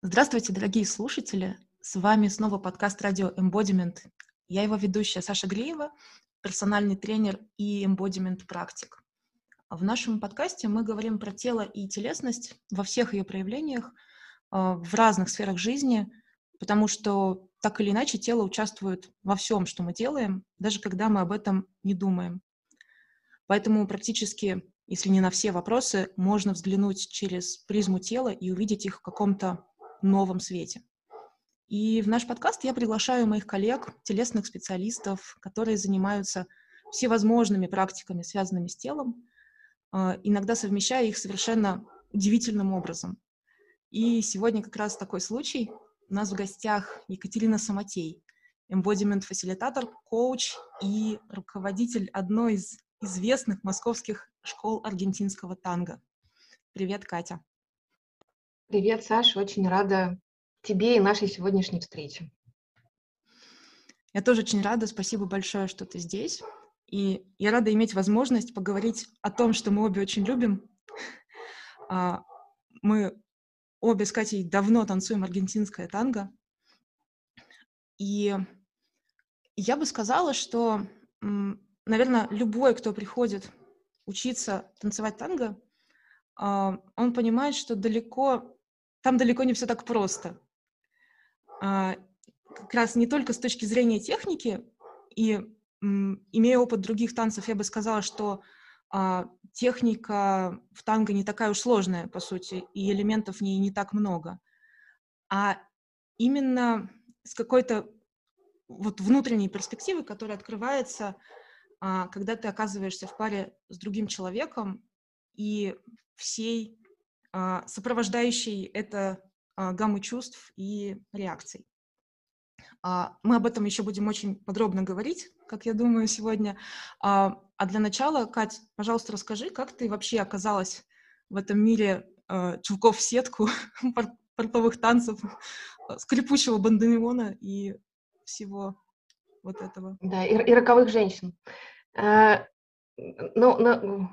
Здравствуйте, дорогие слушатели! С вами снова подкаст «Радио Embodiment». Я его ведущая Саша Греева, персональный тренер и embodiment практик. В нашем подкасте мы говорим про тело и телесность во всех ее проявлениях, а, в разных сферах жизни, потому что так или иначе тело участвует во всем, что мы делаем, даже когда мы об этом не думаем. Поэтому практически, если не на все вопросы, можно взглянуть через призму тела и увидеть их в каком-то новом свете. И в наш подкаст я приглашаю моих коллег, телесных специалистов, которые занимаются всевозможными практиками, связанными с телом, а, иногда совмещая их совершенно удивительным образом. И сегодня как раз такой случай. У нас в гостях Екатерина Самотей, эмбодимент-фасилитатор, коуч и руководитель одной из известных московских школ аргентинского танго. Привет, Катя. Привет, Саша. Очень рада тебе и нашей сегодняшней встрече. Я тоже очень рада. Спасибо большое, что ты здесь. И я рада иметь возможность поговорить о том, что мы обе очень любим. А, мы обе с Катей давно танцуем аргентинское танго. И я бы сказала, что, наверное, любой, кто приходит учиться танцевать танго, а, он понимает, что далеко там далеко не все так просто. А, как раз не только с точки зрения техники, и имея опыт других танцев, я бы сказала, что а, техника в танго не такая уж сложная, по сути, и элементов в ней не так много. А именно с какой-то вот внутренней перспективы, которая открывается, а, когда ты оказываешься в паре с другим человеком и всей а, сопровождающей это а, гаммы чувств и реакций. А, мы об этом еще будем очень подробно говорить, как я думаю, сегодня. А для начала, Кать, пожалуйста, расскажи, как ты вообще оказалась в этом мире чулков в сетку, портовых танцев, скрипучего бандемиона и всего вот этого. Да, и, и роковых женщин. А, ну,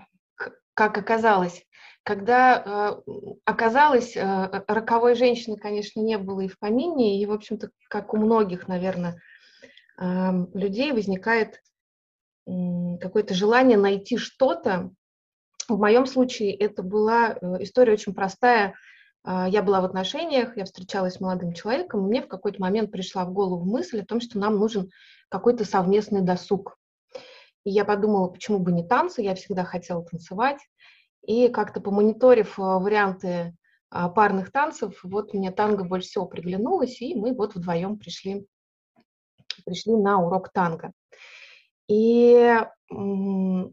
как оказалось, когда э, оказалось, э, роковой женщины, конечно, не было и в помине, и, в общем-то, как у многих, наверное, э, людей возникает э, какое-то желание найти что-то. В моем случае это была э, история очень простая. Э, я была в отношениях, я встречалась с молодым человеком, и мне в какой-то момент пришла в голову мысль о том, что нам нужен какой-то совместный досуг. И я подумала, почему бы не танцы, я всегда хотела танцевать. И как-то помониторив а, варианты а, парных танцев, вот мне танго больше всего приглянулось, и мы вот вдвоем пришли, пришли на урок танго. И в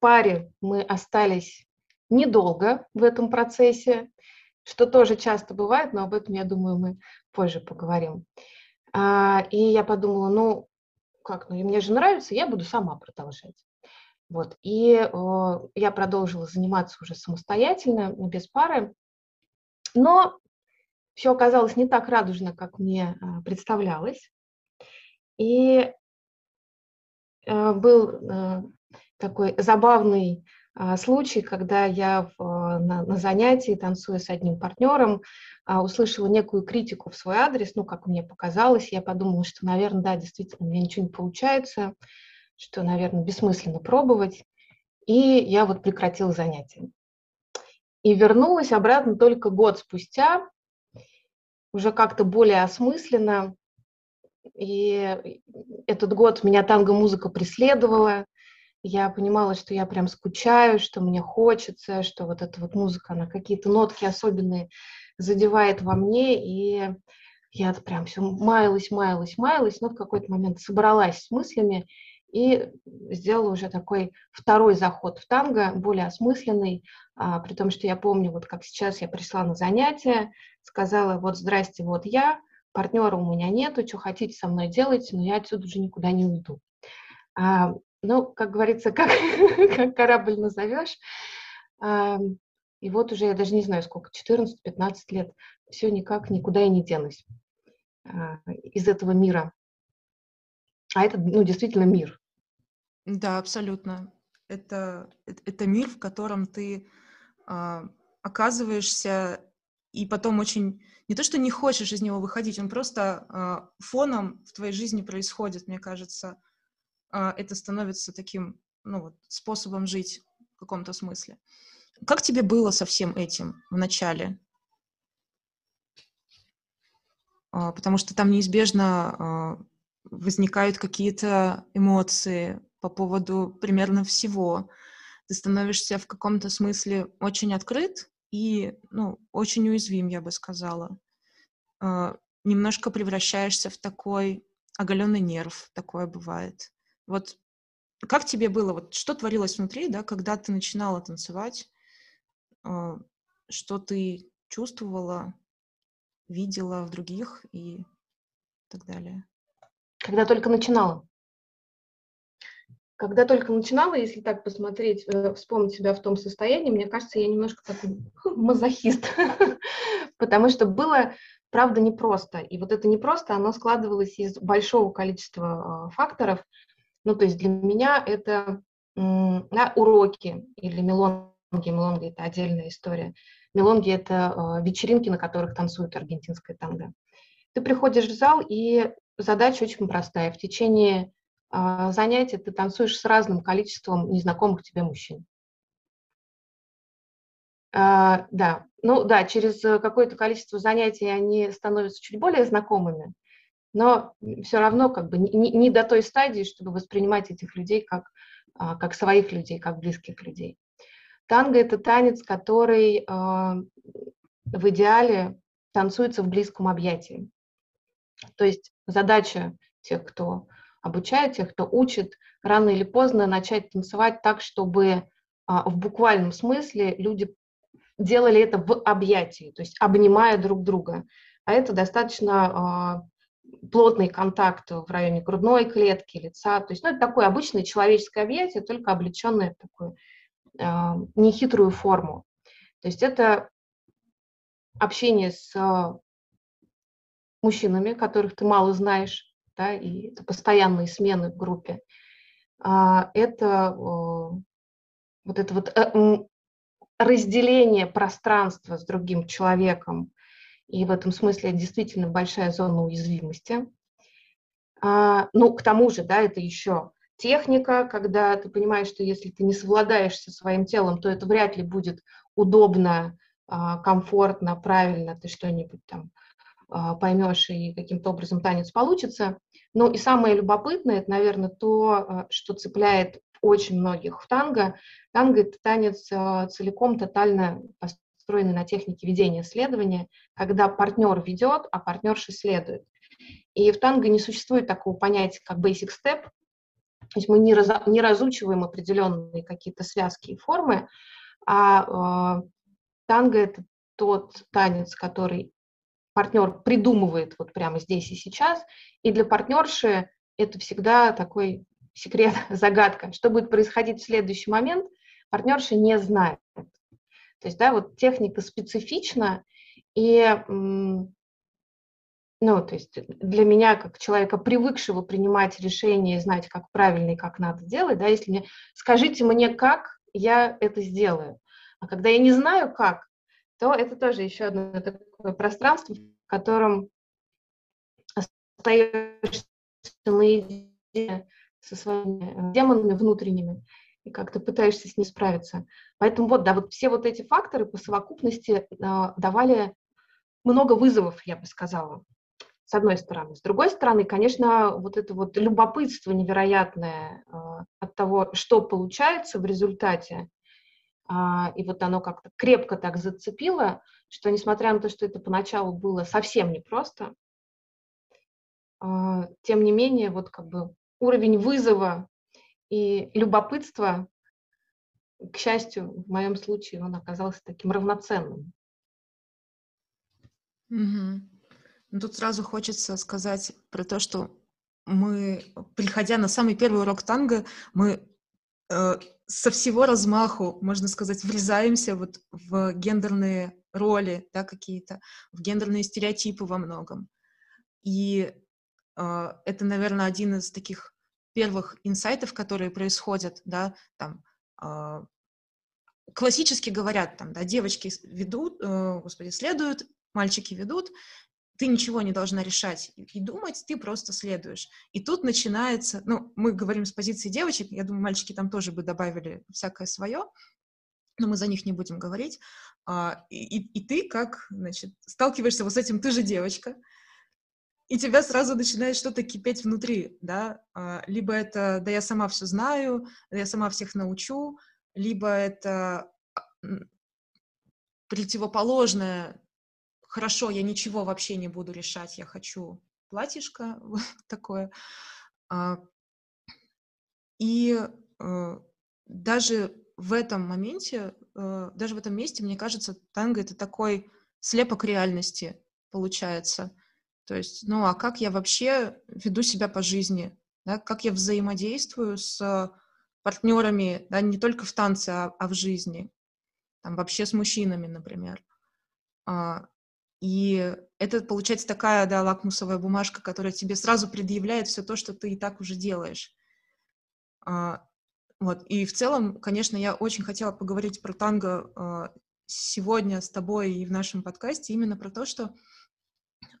паре мы остались недолго в этом процессе, что тоже часто бывает, но об этом, я думаю, мы позже поговорим. А, и я подумала, ну, как, ну, мне же нравится, я буду сама продолжать. Вот. И э, я продолжила заниматься уже самостоятельно, без пары. Но все оказалось не так радужно, как мне э, представлялось. И э, был э, такой забавный случай, когда я в, на, на занятии, танцуя с одним партнером, э, услышала некую критику в свой адрес, ну, как мне показалось, я подумала, что, наверное, да, действительно, у меня ничего не получается, что, наверное, бессмысленно пробовать. И я вот прекратила занятия. И вернулась обратно только год спустя, уже как-то более осмысленно. И этот год меня танго-музыка преследовала. Я понимала, что я прям скучаю, что мне хочется, что вот эта вот музыка, она какие-то нотки особенные задевает во мне. И я прям все маялась, маялась, маялась, но в какой-то момент собралась с мыслями и сделала уже такой второй заход в танго, более осмысленный, а, при том, что я помню, вот как сейчас я пришла на занятия, сказала, вот здрасте, вот я, партнера у меня нету, что хотите со мной делать, но я отсюда уже никуда не уйду. А, ну, как говорится, как, как корабль назовешь. А, и вот уже, я даже не знаю сколько, 14-15 лет, все никак никуда и не денусь а, из этого мира. А это, ну, действительно мир. Да, абсолютно. Это, это, мир, в котором ты а, оказываешься и потом очень не то, что не хочешь из него выходить, он просто э, фоном в твоей жизни происходит, мне кажется. Э, это становится таким, ну вот, способом жить в каком-то смысле. Как тебе было со всем этим в начале? Э, потому что там неизбежно э, возникают какие-то эмоции по поводу примерно всего. Ты становишься в каком-то смысле очень открыт, и, ну, очень уязвим, я бы сказала. Немножко превращаешься в такой оголенный нерв, такое бывает. Вот как тебе было, вот что творилось внутри, да, когда ты начинала танцевать, э, что ты чувствовала, видела в других и так далее? Когда только начинала. Когда только начинала, если так посмотреть, э, вспомнить себя в том состоянии, мне кажется, я немножко такой мазохист, потому что было, правда, непросто. И вот это непросто, оно складывалось из большого количества а, факторов. Ну, то есть для меня это да, уроки или мелонги. Мелонги – это отдельная история. Мелонги – это а, вечеринки, на которых танцуют аргентинское танго. Ты приходишь в зал, и задача очень простая. В течение а, занятия ты танцуешь с разным количеством незнакомых тебе мужчин. А, да, ну да, через какое-то количество занятий они становятся чуть более знакомыми, но все равно как бы не, не до той стадии, чтобы воспринимать этих людей как, а, как своих людей, как близких людей. Танго – это танец, который в идеале танцуется в близком объятии. То есть задача тех, кто обучает тех, кто учит, рано или поздно начать танцевать так, чтобы а, в буквальном смысле люди делали это в объятии, то есть обнимая друг друга. А это достаточно плотный контакт в районе грудной клетки, лица. То есть ну, это такое обычное человеческое объятие, только облеченное в такую э, нехитрую форму. То есть это общение с мужчинами, которых ты мало знаешь, да, и это постоянные смены в группе, а, это вот это вот э, разделение пространства с другим человеком, и в этом смысле действительно большая зона уязвимости. А, ну, к тому же, да, это еще техника, когда ты понимаешь, что если ты не совладаешь со своим телом, то это вряд ли будет удобно, а, комфортно, правильно, ты что-нибудь там а, поймешь и каким-то образом танец получится. Ну и самое любопытное, это, наверное, то, что цепляет очень многих в танго. Танго – это танец а, целиком, тотально построенный на технике ведения следования, когда партнер ведет, а партнерша следует. И в танго не существует такого понятия, как basic step, то есть мы не, раз, не разучиваем определенные какие-то связки и формы, а э, танго – это тот танец, который партнер придумывает вот прямо здесь и сейчас, и для партнерши это всегда такой секрет, загадка. Что будет происходить в следующий момент, партнерша не знает. То есть, да, вот техника специфична, и, ну, то есть для меня, как человека, привыкшего принимать решения и знать, как правильно и как надо делать, да, если мне, скажите мне, как я это сделаю. А когда я не знаю, как, то это тоже еще одно такое пространство, в котором остаешься наедине со своими э, демонами внутренними и как-то пытаешься с ней справиться. Поэтому вот, да, вот все вот эти факторы по совокупности э, давали много вызовов, я бы сказала, с одной стороны. С другой стороны, конечно, вот это вот любопытство невероятное э, от того, что получается в результате, а, и вот оно как-то крепко так зацепило, что несмотря на то, что это поначалу было совсем непросто, а, тем не менее, вот как бы уровень вызова и любопытства, к счастью, в моем случае он оказался таким равноценным. Угу. Ну, тут сразу хочется сказать про то, что мы, приходя на самый первый урок танго, мы э, со всего размаху, можно сказать, врезаемся вот в гендерные роли, да, какие-то, в гендерные стереотипы во многом. И э, это, наверное, один из таких первых инсайтов, которые происходят, да, там, э, классически говорят, там, да, девочки ведут, э, господи, следуют, мальчики ведут, ты ничего не должна решать и думать, ты просто следуешь. И тут начинается, ну, мы говорим с позиции девочек, я думаю, мальчики там тоже бы добавили всякое свое, но мы за них не будем говорить. А, и, и ты как, значит, сталкиваешься вот с этим, ты же девочка, и тебя сразу начинает что-то кипеть внутри, да, а, либо это, да я сама все знаю, да я сама всех научу, либо это противоположное, хорошо, я ничего вообще не буду решать, я хочу платьишко вот такое. А, и э, даже в этом моменте, э, даже в этом месте, мне кажется, танго — это такой слепок реальности получается. То есть, ну, а как я вообще веду себя по жизни? Да? Как я взаимодействую с партнерами, да, не только в танце, а, а в жизни? Там вообще с мужчинами, например. А, и это получается такая, да, лакмусовая бумажка, которая тебе сразу предъявляет все то, что ты и так уже делаешь. А, вот. И в целом, конечно, я очень хотела поговорить про танго а, сегодня с тобой и в нашем подкасте именно про то, что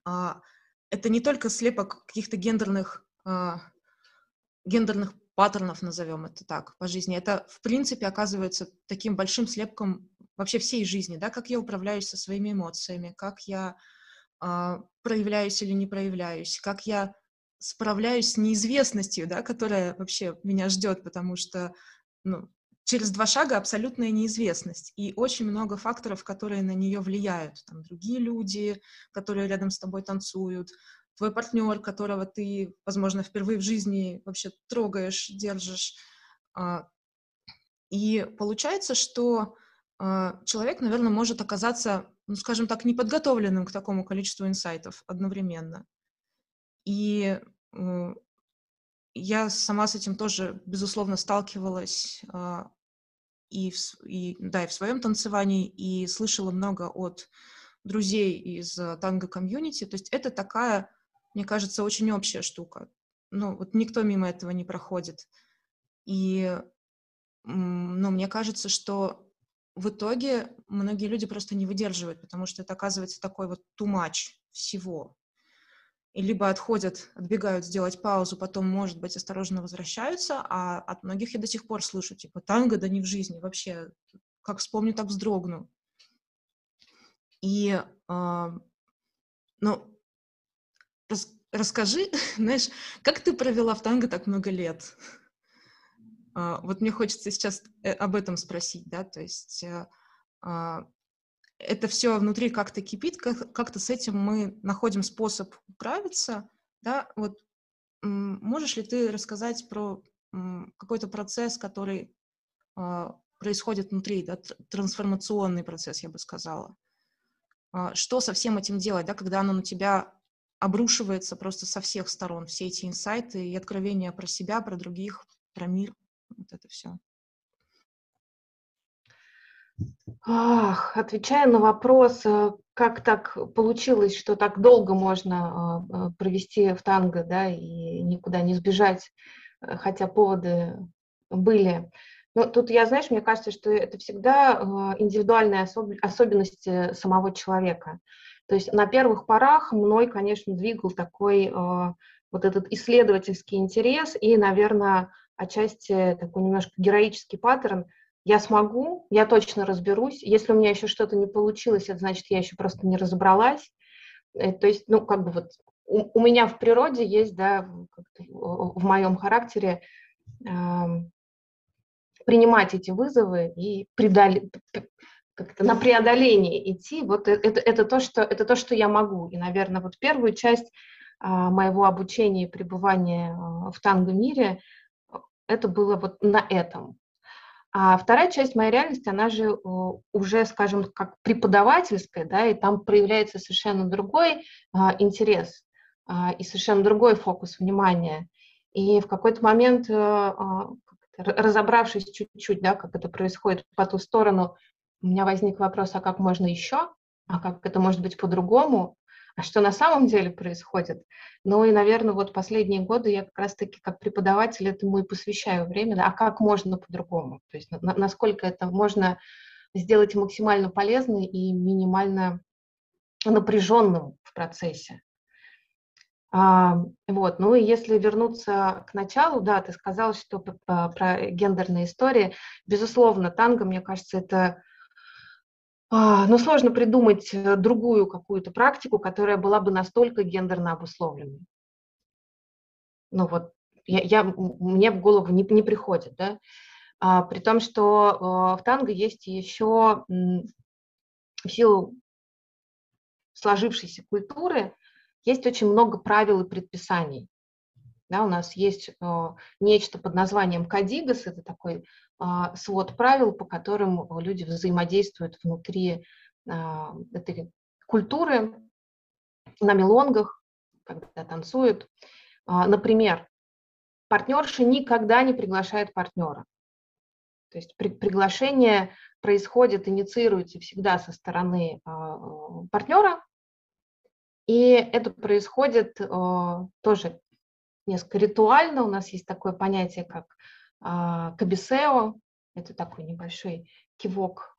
а, это не только слепок каких-то гендерных, гендерных паттернов, назовем это так, по жизни. Это, в принципе, оказывается таким большим слепком вообще всей жизни, да, как я управляюсь со своими эмоциями, как я э, проявляюсь или не проявляюсь, как я справляюсь с неизвестностью, да, которая вообще меня ждет, потому что ну, через два шага абсолютная неизвестность и очень много факторов, которые на нее влияют. Там другие люди, которые рядом с тобой танцуют, твой партнер, которого ты, возможно, впервые в жизни вообще трогаешь, держишь. А, и получается, что а, человек, наверное, может оказаться, ну, скажем так, неподготовленным к такому количеству инсайтов одновременно. И я сама с этим тоже, безусловно, сталкивалась а, и, в, и, да, и в своем танцевании, и слышала много от друзей из э, танго-комьюнити. То есть это такая, мне кажется, очень общая штука. Ну, вот никто мимо этого не проходит. И, ну, мне кажется, что в итоге многие люди просто не выдерживают, потому что это оказывается такой вот too much всего. И либо отходят, отбегают сделать паузу, потом, может быть, осторожно возвращаются, а от многих я до сих пор слышу, типа, танго, да не в жизни, вообще, как вспомню, так вздрогну. И, э, ну, рас, расскажи, знаешь, как ты провела в танго так много лет? А, вот мне хочется сейчас э, об этом спросить, да, то есть э, а, это все внутри как-то кипит, как-то с этим мы находим способ управиться, да, вот можешь ли ты рассказать про какой-то процесс, который а, происходит внутри, да, трансформационный процесс, я бы сказала. Что со всем этим делать, да, когда оно на тебя обрушивается просто со всех сторон, все эти инсайты и откровения про себя, про других, про мир? Вот это все. Ах, отвечая на вопрос, э, как так получилось, что так долго можно а, а, провести в танго, да, и никуда не сбежать, э, хотя поводы были. Но тут я, знаешь, мне кажется, что это всегда индивидуальные особенности самого человека. То есть на первых порах мной, конечно, двигал такой вот этот исследовательский интерес и, наверное, отчасти такой немножко героический паттерн. Я смогу, я точно разберусь. Если у меня еще что-то не получилось, это значит, я еще просто не разобралась. Э, то есть, ну, как бы вот у, у меня в природе есть, да, в моем характере э, принимать эти вызовы и преодолеть как-то на преодоление идти, вот это, это, то, что, это то, что я могу. И, наверное, вот первую часть а, моего обучения и пребывания а, в танго-мире это было вот на этом. А вторая часть моей реальности, она же уже, скажем, как преподавательская, да, и там проявляется совершенно другой а, интерес а, и совершенно другой фокус внимания. И в какой-то момент, а, разобравшись чуть-чуть, да, как это происходит по ту сторону, у меня возник вопрос, а как можно еще, а как это может быть по-другому, что на самом деле происходит. Ну и, наверное, вот последние годы я как раз-таки как преподаватель этому и посвящаю время, а как можно по-другому, то есть на, насколько это можно сделать максимально полезным и минимально напряженным в процессе. А, вот, ну и если вернуться к началу, да, ты сказал, что про гендерные истории, безусловно, танго, мне кажется, это а, ну, сложно придумать э, другую какую-то практику, которая была бы настолько гендерно обусловленной. Ну вот, я, я, мне в голову не, не приходит, да. А, при том, что э, в танго есть еще в силу сложившейся культуры есть очень много правил и предписаний. Да, у нас есть э, нечто под названием кадигас, это такой а, свод правил, по которым люди взаимодействуют внутри а, этой культуры, на мелонгах, когда танцуют. А, например, партнерша никогда не приглашает партнера. То есть при, приглашение происходит, инициируется всегда со стороны партнера, и это происходит тоже несколько ритуально. У нас есть такое понятие, как а, кабисео, это такой небольшой кивок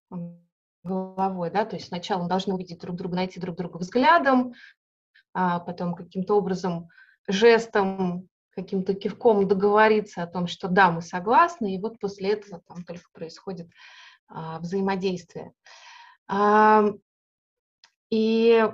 головой, да, то есть сначала мы должны увидеть друг друга, найти друг друга взглядом, а потом каким-то образом жестом, каким-то кивком договориться о том, что да, мы согласны, и вот после этого там только происходит а, взаимодействие. А, и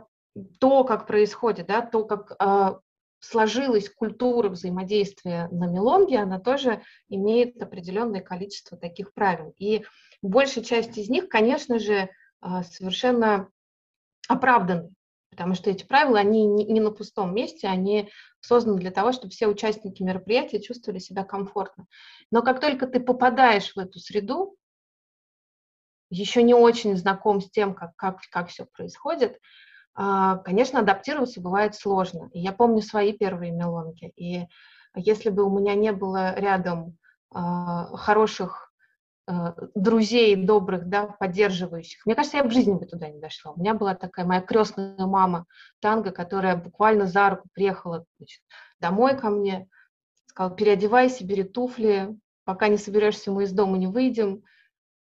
то, как происходит, да, то, как а, сложилась культура взаимодействия на мелонге, она тоже имеет определенное количество таких правил. И большая часть из них, конечно же, а, совершенно оправданы, потому что эти правила, они не на пустом месте, они созданы для того, чтобы все участники мероприятия чувствовали себя комфортно. Но как только ты попадаешь в эту среду, еще не очень знаком с тем, как, как, как все происходит, конечно, адаптироваться бывает сложно. И я помню свои первые мелонки. И если бы у меня не было рядом а, хороших а, друзей, добрых, да, поддерживающих. Мне кажется, я в жизни бы туда не дошла. У меня была такая моя крестная мама Танга, которая буквально за руку приехала значит, домой ко мне, сказала, переодевайся, бери туфли, пока не соберешься, мы из дома не выйдем.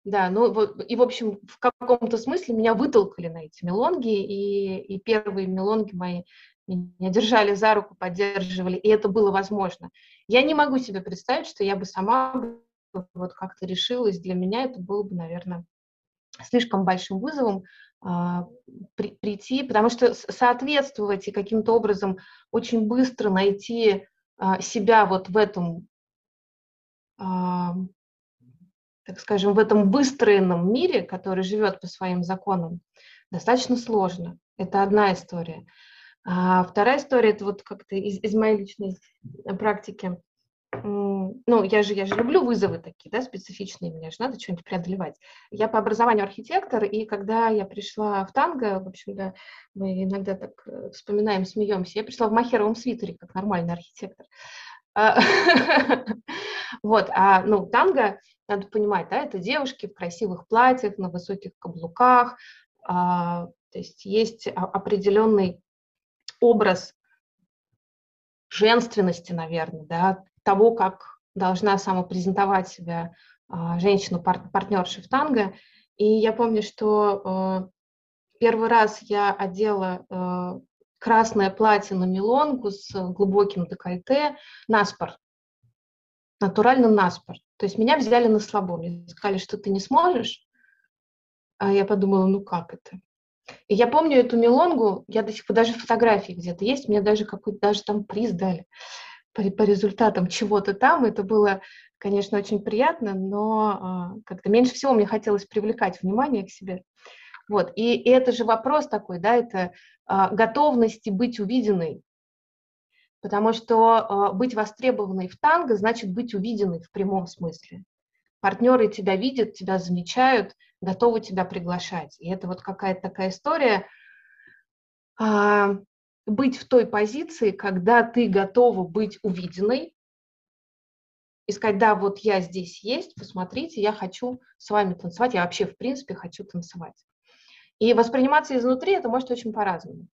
Да, ну и, в общем, в каком-то смысле меня вытолкали на эти мелонги, и, и первые мелонги мои меня держали за руку, поддерживали, и это было возможно. Я не могу себе представить, что я бы сама вот как-то решилась. Для меня это было бы, наверное, слишком большим вызовом а, при, прийти, потому что соответствовать и каким-то образом очень быстро найти а, себя вот в этом а, так скажем, в этом выстроенном мире, который живет по своим законам, достаточно сложно. Это одна история. А вторая история, это вот как-то из, из моей личной практики. Ну, я же, я же люблю вызовы такие, да, специфичные, мне же надо что-нибудь преодолевать. Я по образованию архитектор, и когда я пришла в танго, в общем, да, мы иногда так э, вспоминаем, смеемся, я пришла в махеровом свитере, как нормальный архитектор. вот, а, ну, танго надо понимать, да, это девушки в красивых платьях, на высоких каблуках, а, то есть есть определенный образ женственности, наверное, да, того, как должна самопрезентовать себя а, женщина-партнерша в танго. И я помню, что а, первый раз я одела а, красное платье на мелонгу с глубоким декольте, наспор, натурально наспор. То есть меня взяли на слабо, мне сказали, что ты не сможешь. А я подумала, ну как это? И я помню эту мелонгу, я до сих пор, даже фотографии где-то есть, мне даже какой-то, даже там приз дали по, по результатам чего-то там. Это было, конечно, очень приятно, но а, как-то меньше всего мне хотелось привлекать внимание к себе. Вот, и, и это же вопрос такой, да, это а, готовности быть увиденной, Потому что э, быть востребованной в танго значит быть увиденной в прямом смысле. Партнеры тебя видят, тебя замечают, готовы тебя приглашать. И это вот какая-то такая история э, быть в той позиции, когда ты готова быть увиденной, и сказать, да, вот я здесь есть, посмотрите, я хочу с вами танцевать, я вообще, в принципе, хочу танцевать. И восприниматься изнутри это может очень по-разному.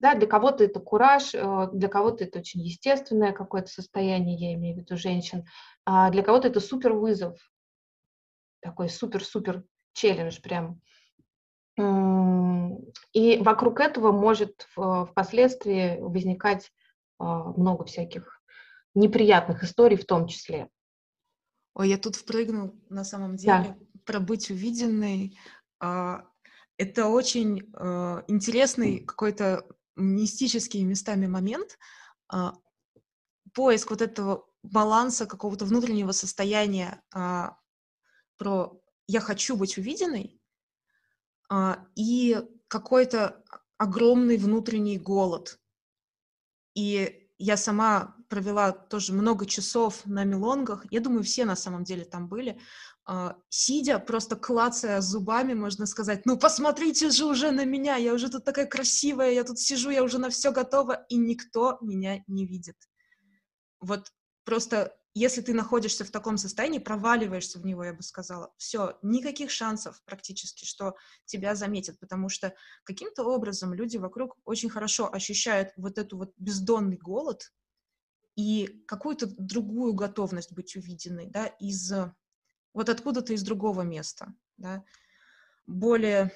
Да, для кого-то это кураж, э, для кого-то это очень естественное какое-то состояние, я имею в виду женщин, а для кого-то это супер вызов, такой супер-супер челлендж прям. И вокруг этого может впоследствии возникать а, много всяких неприятных историй в том числе. Ой, я тут впрыгнул на самом деле да. про быть увиденной. А, это очень а, интересный какой-то мистический местами момент. Поиск вот этого баланса какого-то внутреннего состояния про «я хочу быть увиденной» и какой-то огромный внутренний голод. И я сама провела тоже много часов на мелонгах. Я думаю, все на самом деле там были. Uh, сидя, просто клацая зубами, можно сказать, ну посмотрите же уже на меня, я уже тут такая красивая, я тут сижу, я уже на все готова, и никто меня не видит. Вот просто если ты находишься в таком состоянии, проваливаешься в него, я бы сказала, все, никаких шансов практически, что тебя заметят, потому что каким-то образом люди вокруг очень хорошо ощущают вот эту вот бездонный голод и какую-то другую готовность быть увиденной, да, из вот откуда-то из другого места, да, более,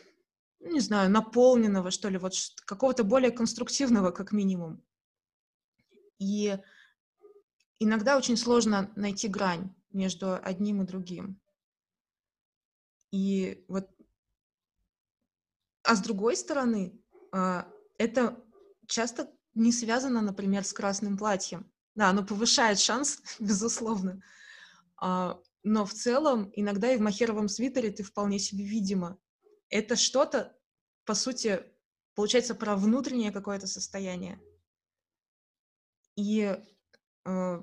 ну, не знаю, наполненного, что ли, вот какого-то более конструктивного, как минимум. И иногда очень сложно найти грань между одним и другим. И вот, а с другой стороны, а, это часто не связано, например, с красным платьем. Да, оно повышает шанс, безусловно. А, но в целом иногда и в махеровом свитере ты вполне себе видима. Это что-то, по сути, получается про внутреннее какое-то состояние. И Э,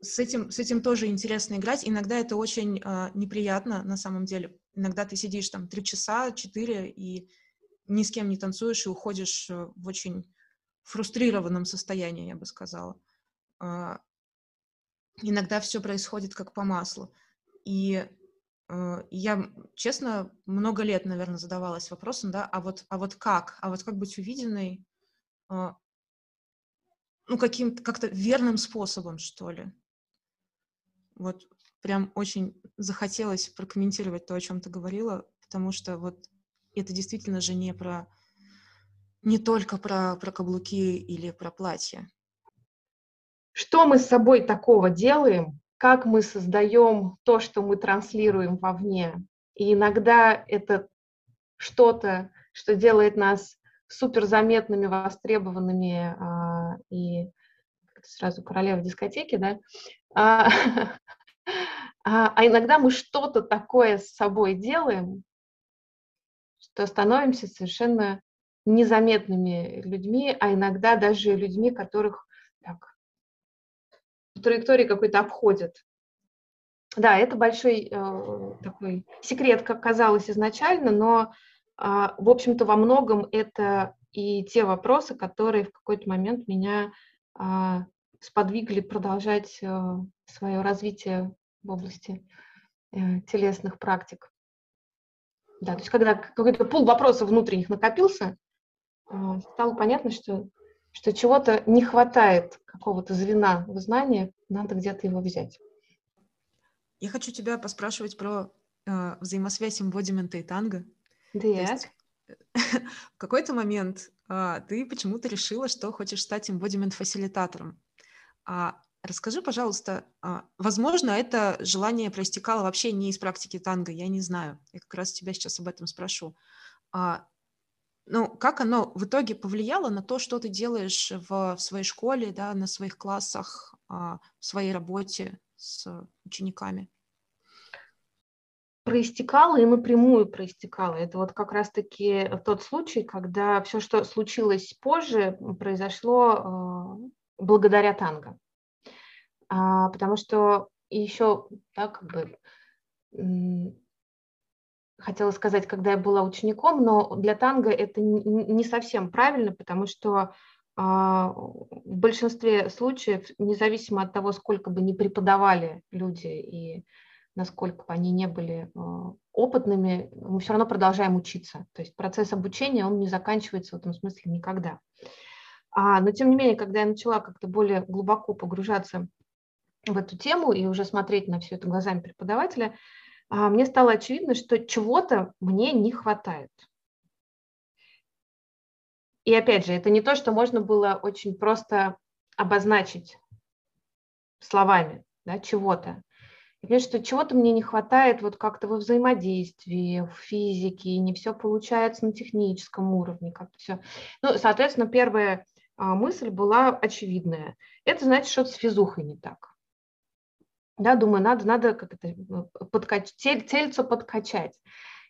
с этим, с этим тоже интересно играть. Иногда это очень э, неприятно на самом деле. Иногда ты сидишь там три часа, четыре, и ни с кем не танцуешь, и уходишь э, в очень фрустрированном состоянии, я бы сказала. Э, иногда все происходит как по маслу. И э, я, честно, много лет, наверное, задавалась вопросом, да, а вот, а вот как? А вот как быть увиденной? Э, ну, каким-то как-то верным способом, что ли. Вот прям очень захотелось прокомментировать то, о чем ты говорила, потому что вот это действительно же не про не только про, про каблуки или про платье. Что мы с собой такого делаем, как мы создаем то, что мы транслируем вовне. И иногда это что-то, что делает нас суперзаметными, востребованными а, и сразу королева дискотеки, да, а, а, а иногда мы что-то такое с собой делаем, что становимся совершенно незаметными людьми, а иногда даже людьми, которых так, траектории какой-то обходят. Да, это большой э, такой секрет, как казалось изначально, но а, в общем-то, во многом это и те вопросы, которые в какой-то момент меня а, сподвигли продолжать а, свое развитие в области э, телесных практик. Да, то есть когда какой-то пул вопросов внутренних накопился, стало понятно, что, что чего-то не хватает, какого-то звена в знании, надо где-то его взять. Я хочу тебя поспрашивать про э, взаимосвязь эмбодимента и танго. Да. Есть, в какой-то момент а, ты почему-то решила, что хочешь стать эмбодимент-фасилитатором. А, расскажи, пожалуйста, а, возможно, это желание проистекало вообще не из практики танго, я не знаю. Я как раз тебя сейчас об этом спрошу. А, ну, как оно в итоге повлияло на то, что ты делаешь в, в своей школе, да, на своих классах, а, в своей работе с учениками? проистекало и напрямую проистекало. Это вот как раз-таки тот случай, когда все, что случилось позже, произошло э, благодаря танго. А, потому что еще, да, как бы, хотела сказать, когда я была учеником, но для танго это не совсем правильно, потому что а, в большинстве случаев, независимо от того, сколько бы ни преподавали люди и насколько бы они не были э, опытными, мы все равно продолжаем учиться. То есть процесс обучения, он не заканчивается в этом смысле никогда. А, но тем не менее, когда я начала как-то более глубоко погружаться в эту тему и уже смотреть на все это глазами преподавателя, а, мне стало очевидно, что чего-то мне не хватает. И опять же, это не то, что можно было очень просто обозначить словами, да, чего-то. Я понимаю, что чего-то мне не хватает вот как-то во взаимодействии, в физике, не все получается на техническом уровне, как-то все. Ну, соответственно, первая а, мысль была очевидная. Это значит, что с физухой не так. Да, думаю, надо, надо как это, подкач... тель, тельцо подкачать.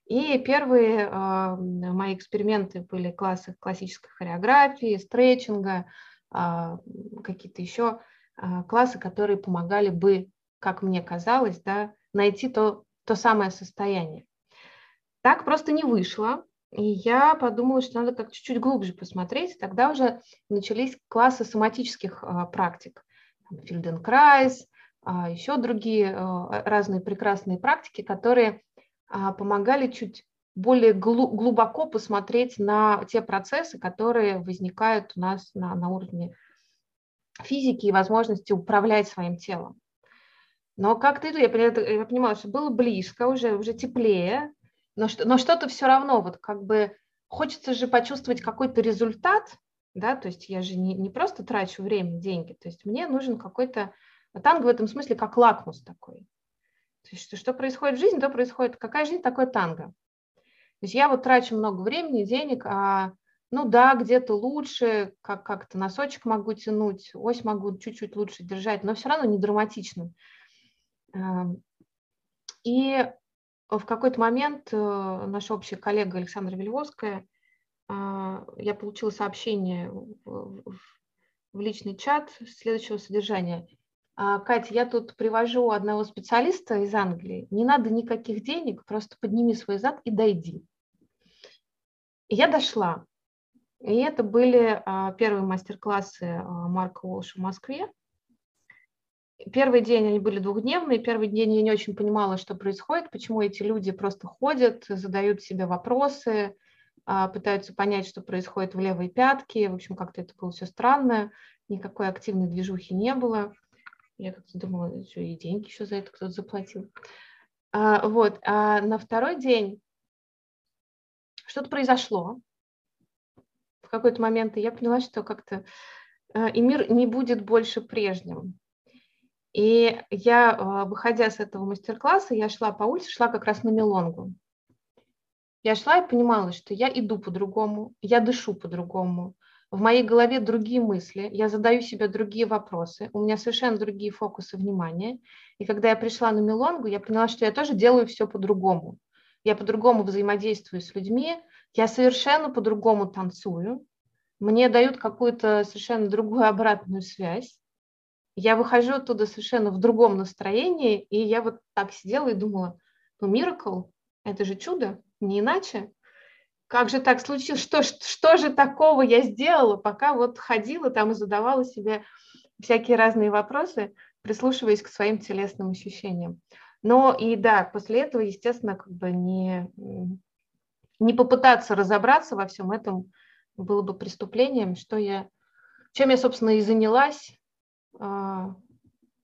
И первые э, мои эксперименты были классы классической хореографии, стретчинга, э, какие-то еще э, классы, которые помогали бы, как мне казалось, да, найти то, то самое состояние. Так просто не вышло. И я подумала, что надо как чуть-чуть глубже посмотреть. Тогда уже начались классы соматических э, практик. Филденкрайс, э, еще другие э, разные прекрасные практики, которые а, помогали чуть более глубоко посмотреть на те процессы, которые возникают у нас на, на уровне физики и возможности управлять своим телом. Но как-то я, я понимала, что было близко, уже, уже теплее, но, что, но что-то все равно, вот как бы хочется же почувствовать какой-то результат, да, то есть я же не, не просто трачу время, деньги, то есть мне нужен какой-то, танго в этом смысле как лакмус такой. То есть что, что происходит в жизни, то происходит. Какая жизнь, такое танго. То есть я вот трачу много времени, денег, а ну да, где-то лучше, как- как-то носочек могу тянуть, ось могу чуть-чуть лучше держать, но все равно не драматично. Эм, и в какой-то момент э, наша общая коллега Александра Вельвовская, э, я получила сообщение в личный чат следующего содержания – а, Катя, я тут привожу одного специалиста из Англии. Не надо никаких денег, просто подними свой зад и дойди. И я дошла. И это были а, первые мастер-классы а, Марка Уолша в Москве. Первый день они были двухдневные. Первый день я не очень понимала, что происходит, почему эти люди просто ходят, задают себе вопросы, пытаются понять, что происходит в левой пятке. В общем, как-то это было все странно. Никакой активной движухи не было. Я как-то думала, что и деньги еще за это кто-то заплатил. А, вот, а на второй день что-то произошло. В какой-то момент я поняла, что как-то э, и мир не будет больше прежним. И я, э, выходя с этого мастер-класса, я шла по улице, шла как раз на Мелонгу. Я шла и понимала, что я иду по-другому, я дышу по-другому, в моей голове другие мысли, я задаю себе другие вопросы, у меня совершенно другие фокусы внимания. И когда я пришла на Милонгу, я поняла, что я тоже делаю все по-другому. Я по-другому взаимодействую с людьми, я совершенно по-другому танцую, мне дают какую-то совершенно другую обратную связь. Я выхожу оттуда совершенно в другом настроении, и я вот так сидела и думала, ну, миракл, это же чудо, не иначе как же так случилось, что, что же такого я сделала, пока вот ходила там и задавала себе всякие разные вопросы, прислушиваясь к своим телесным ощущениям. Но и да, после этого, естественно, как бы не, не попытаться разобраться во всем этом было бы преступлением, что я, чем я, собственно, и занялась, а,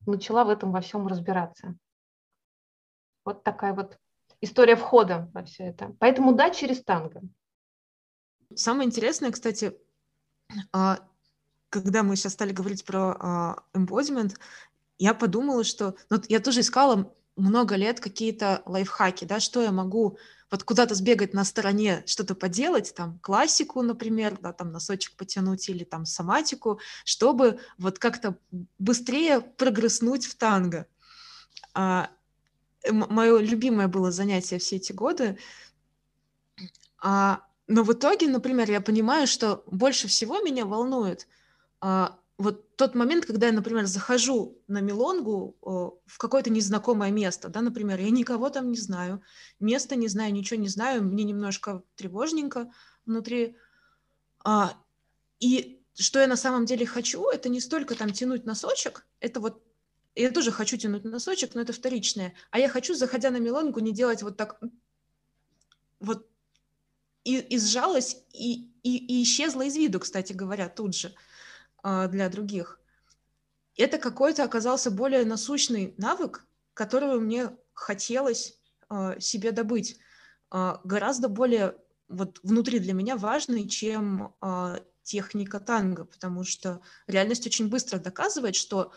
начала в этом во всем разбираться. Вот такая вот история входа во все это. Поэтому да, через танго. Самое интересное, кстати, а, когда мы сейчас стали говорить про а, embodiment, я подумала, что ну, я тоже искала много лет какие-то лайфхаки, да, что я могу вот куда-то сбегать на стороне, что-то поделать, там классику, например, да, там носочек потянуть или там соматику, чтобы вот как-то быстрее прогресснуть в танго. А, мое любимое было занятие все эти годы. А, но в итоге, например, я понимаю, что больше всего меня волнует а, вот тот момент, когда я, например, захожу на Милонгу о, в какое-то незнакомое место, да, например, я никого там не знаю, место не знаю, ничего не знаю, мне немножко тревожненько внутри. А, и что я на самом деле хочу, это не столько там тянуть носочек, это вот я тоже хочу тянуть носочек, но это вторичное. А я хочу, заходя на мелонку, не делать вот так, вот и, и сжалась, и, и, и исчезла из виду, кстати говоря, тут же э, для других. Это какой-то оказался более насущный навык, которого мне хотелось э, себе добыть. Э, гораздо более вот внутри для меня важный, чем техника танго, потому что реальность очень быстро доказывает, что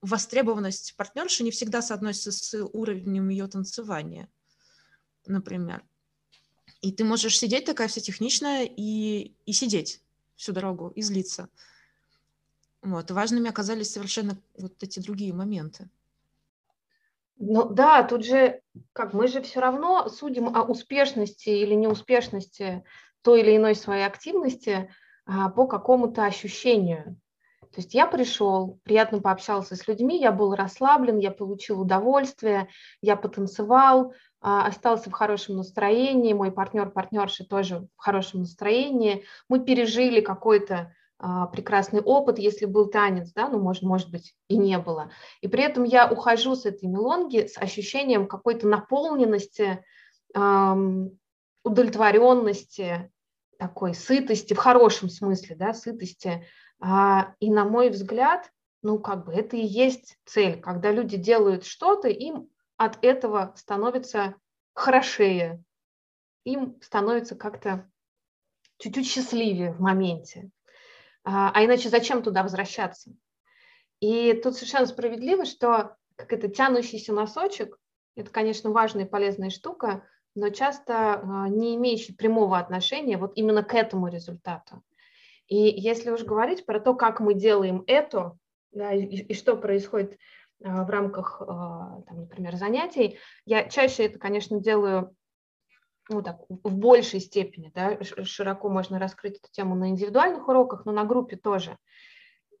востребованность партнерши не всегда соотносится с уровнем ее танцевания, например. И ты можешь сидеть такая вся техничная и, и сидеть всю дорогу, и злиться. Вот. важными оказались совершенно вот эти другие моменты. Ну да, тут же, как мы же все равно судим о успешности или неуспешности той или иной своей активности а, по какому-то ощущению. То есть я пришел, приятно пообщался с людьми, я был расслаблен, я получил удовольствие, я потанцевал, а, остался в хорошем настроении, мой партнер, партнерша тоже в хорошем настроении, мы пережили какой-то а, прекрасный опыт, если был танец, да, ну, может, может быть, и не было. И при этом я ухожу с этой мелонги с ощущением какой-то наполненности, удовлетворенности, такой сытости, в хорошем смысле, да, сытости. А, и на мой взгляд, ну, как бы это и есть цель, когда люди делают что-то, им от этого становится хорошее, им становится как-то чуть-чуть счастливее в моменте. А, а иначе зачем туда возвращаться? И тут совершенно справедливо, что как это тянущийся носочек, это, конечно, важная и полезная штука, но часто а, не имеющий прямого отношения вот именно к этому результату. И если уж говорить про то, как мы делаем это, да, и, и что происходит а, в рамках, а, там, например, занятий. Я чаще это, конечно, делаю ну, так, в большей степени, да, широко можно раскрыть эту тему на индивидуальных уроках, но на группе тоже.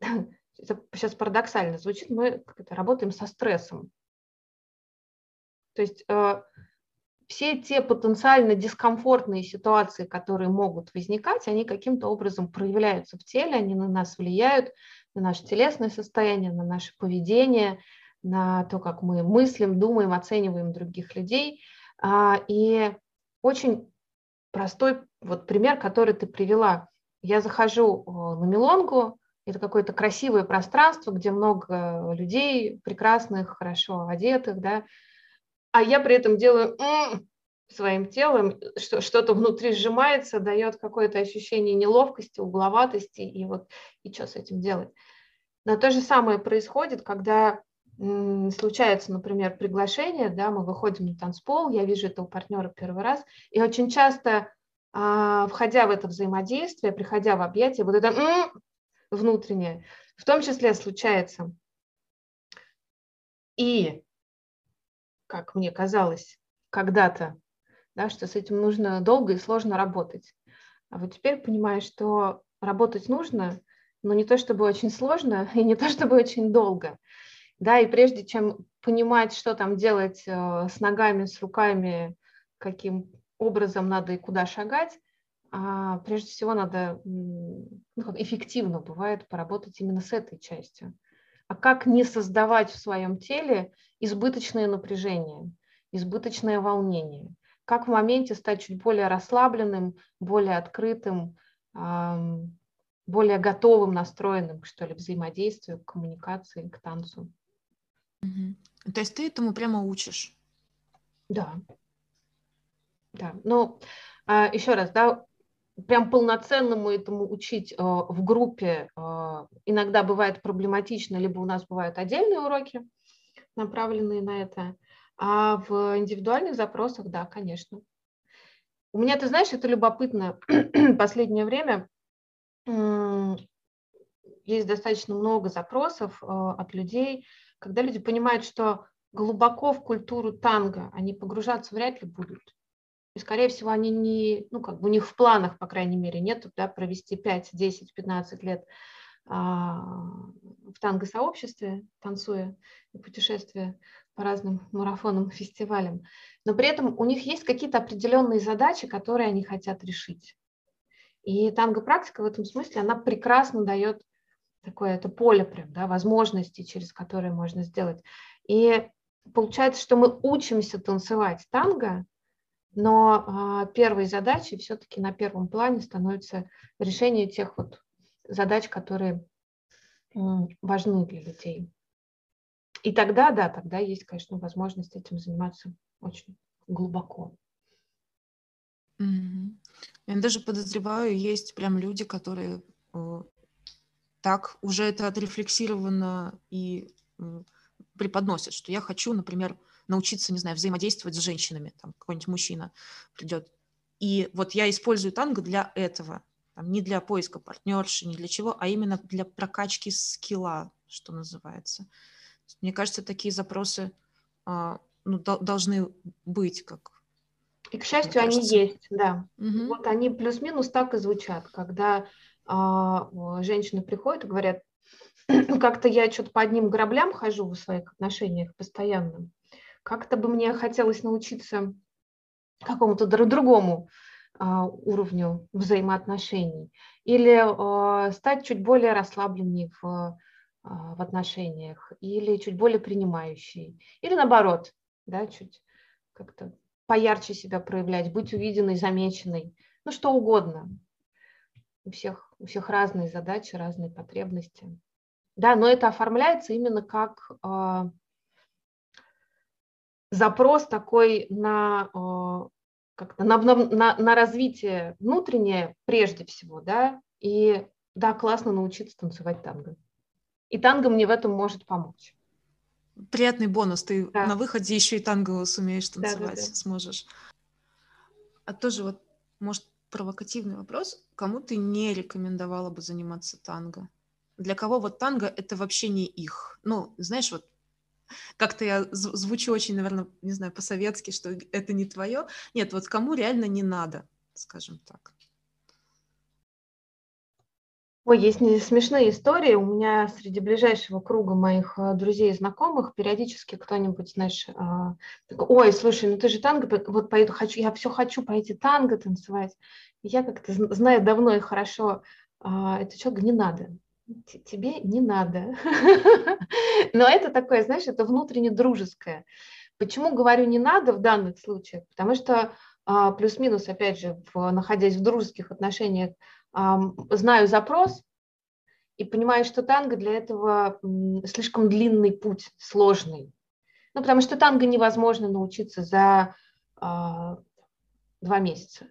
Это сейчас парадоксально звучит, мы работаем со стрессом. То есть э, все те потенциально дискомфортные ситуации, которые могут возникать, они каким-то образом проявляются в теле, они на нас влияют, на наше телесное состояние, на наше поведение, на то, как мы мыслим, думаем, оцениваем других людей. А, и очень простой вот пример, который ты привела. Я захожу на Милонгу, это какое-то красивое пространство, где много людей прекрасных, хорошо одетых, да, а я при этом делаю своим телом, что что-то внутри сжимается, дает какое-то ощущение неловкости, угловатости, и вот и что с этим делать. Но то же самое происходит, когда случается, например, приглашение, да, мы выходим на танцпол, я вижу этого партнера первый раз, и очень часто, а, входя в это взаимодействие, приходя в объятия, вот это внутреннее, в том числе случается. И, как мне казалось когда-то, да, что с этим нужно долго и сложно работать. А вот теперь понимаю, что работать нужно, но не то чтобы очень сложно и не то чтобы очень долго. Да, и прежде чем понимать, что там делать э, с ногами, с руками, каким образом надо и куда шагать, а, прежде всего надо ну, эффективно бывает поработать именно с этой частью. А как не создавать в своем теле избыточное напряжение, избыточное волнение? как в моменте стать чуть более расслабленным, более открытым, более готовым, настроенным, что ли, взаимодействию, к коммуникации, к танцу. Угу. То есть ты этому прямо учишь? Да. Да. Ну, а, еще раз, да, прям полноценному этому учить э, в группе э, иногда бывает проблематично, либо у нас бывают отдельные уроки, направленные на это. А в индивидуальных запросах, да, конечно. У меня, ты знаешь, это любопытно. Последнее время есть достаточно много запросов э, от людей, когда люди понимают, что глубоко в культуру танго они погружаться вряд ли будут. И, скорее всего, они не, ну, как бы у них в планах, по крайней мере, нет, да, провести 5, 10, 15 лет а, в танго-сообществе, танцуя и путешествуя по разным марафонам, фестивалям, но при этом у них есть какие-то определенные задачи, которые они хотят решить. И танго-практика в этом смысле, она прекрасно дает такое это поле прям, да, возможностей, через которые можно сделать. И получается, что мы учимся танцевать танго, но а, первой задачей все-таки на первом плане становится решение тех вот задач, которые важны для детей. И тогда, да, тогда есть, конечно, возможность этим заниматься очень глубоко. Mm-hmm. Я даже подозреваю, есть прям люди, которые э, так уже это отрефлексировано и э, преподносят, что я хочу, например, научиться, не знаю, взаимодействовать с женщинами, там какой-нибудь мужчина придет. И вот я использую танго для этого, там, не для поиска партнерши, не для чего, а именно для прокачки скилла, что называется. Мне кажется, такие запросы а, ну, до, должны быть как. И, к счастью, они есть, да. Угу. Вот они плюс-минус так и звучат, когда а, женщины приходят и говорят, как-то я что-то по одним граблям хожу в своих отношениях постоянно, как-то бы мне хотелось научиться какому-то другому а, уровню взаимоотношений или а, стать чуть более расслабленней в, а, в отношениях или чуть более принимающей или наоборот, да, чуть как-то поярче себя проявлять, быть увиденной, замеченной, ну что угодно. У всех, у всех разные задачи, разные потребности. Да, но это оформляется именно как запрос такой на, э, как на, на, на развитие внутреннее прежде всего, да, и да, классно научиться танцевать танго. И танго мне в этом может помочь. Приятный бонус, ты да. на выходе еще и танго сумеешь танцевать, да, да, да. сможешь. А тоже вот, может, провокативный вопрос, кому ты не рекомендовала бы заниматься танго? Для кого вот танго это вообще не их? Ну, знаешь, вот как-то я звучу очень, наверное, не знаю, по-советски, что это не твое. Нет, вот кому реально не надо, скажем так. Ой, есть смешные истории. У меня среди ближайшего круга моих э, друзей и знакомых периодически кто-нибудь, знаешь, а, ой, слушай, ну ты же танго, вот поеду, хочу, я все хочу пойти танго танцевать. я как-то знаю давно и хорошо, а, это что, не надо тебе не надо. Но это такое, знаешь, это внутренне дружеское. Почему говорю не надо в данных случаях? Потому что а, плюс-минус, опять же, в, находясь в дружеских отношениях, знаю запрос и понимаю, что танго для этого слишком длинный путь, сложный. Ну, потому что танго невозможно научиться за а, два месяца.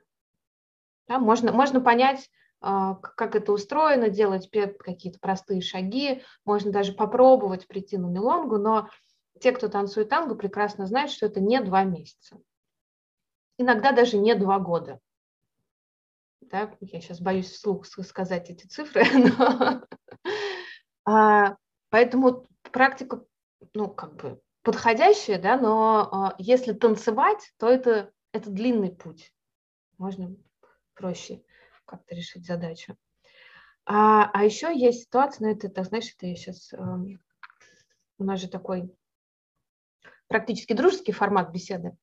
Да, можно, можно понять а, как это устроено, делать какие-то простые шаги, можно даже попробовать прийти на мелонгу, но те, кто танцует танго, прекрасно знают, что это не два месяца. Иногда даже не два года. Да, я сейчас боюсь вслух сказать эти цифры, но... а, поэтому практика, ну, как бы подходящая, да, но а, если танцевать, то это, это длинный путь. Можно проще как-то решить задачу. А, а еще есть ситуация, но ну, это, так, знаешь, это я сейчас... Э, у нас же такой практически дружеский формат беседы.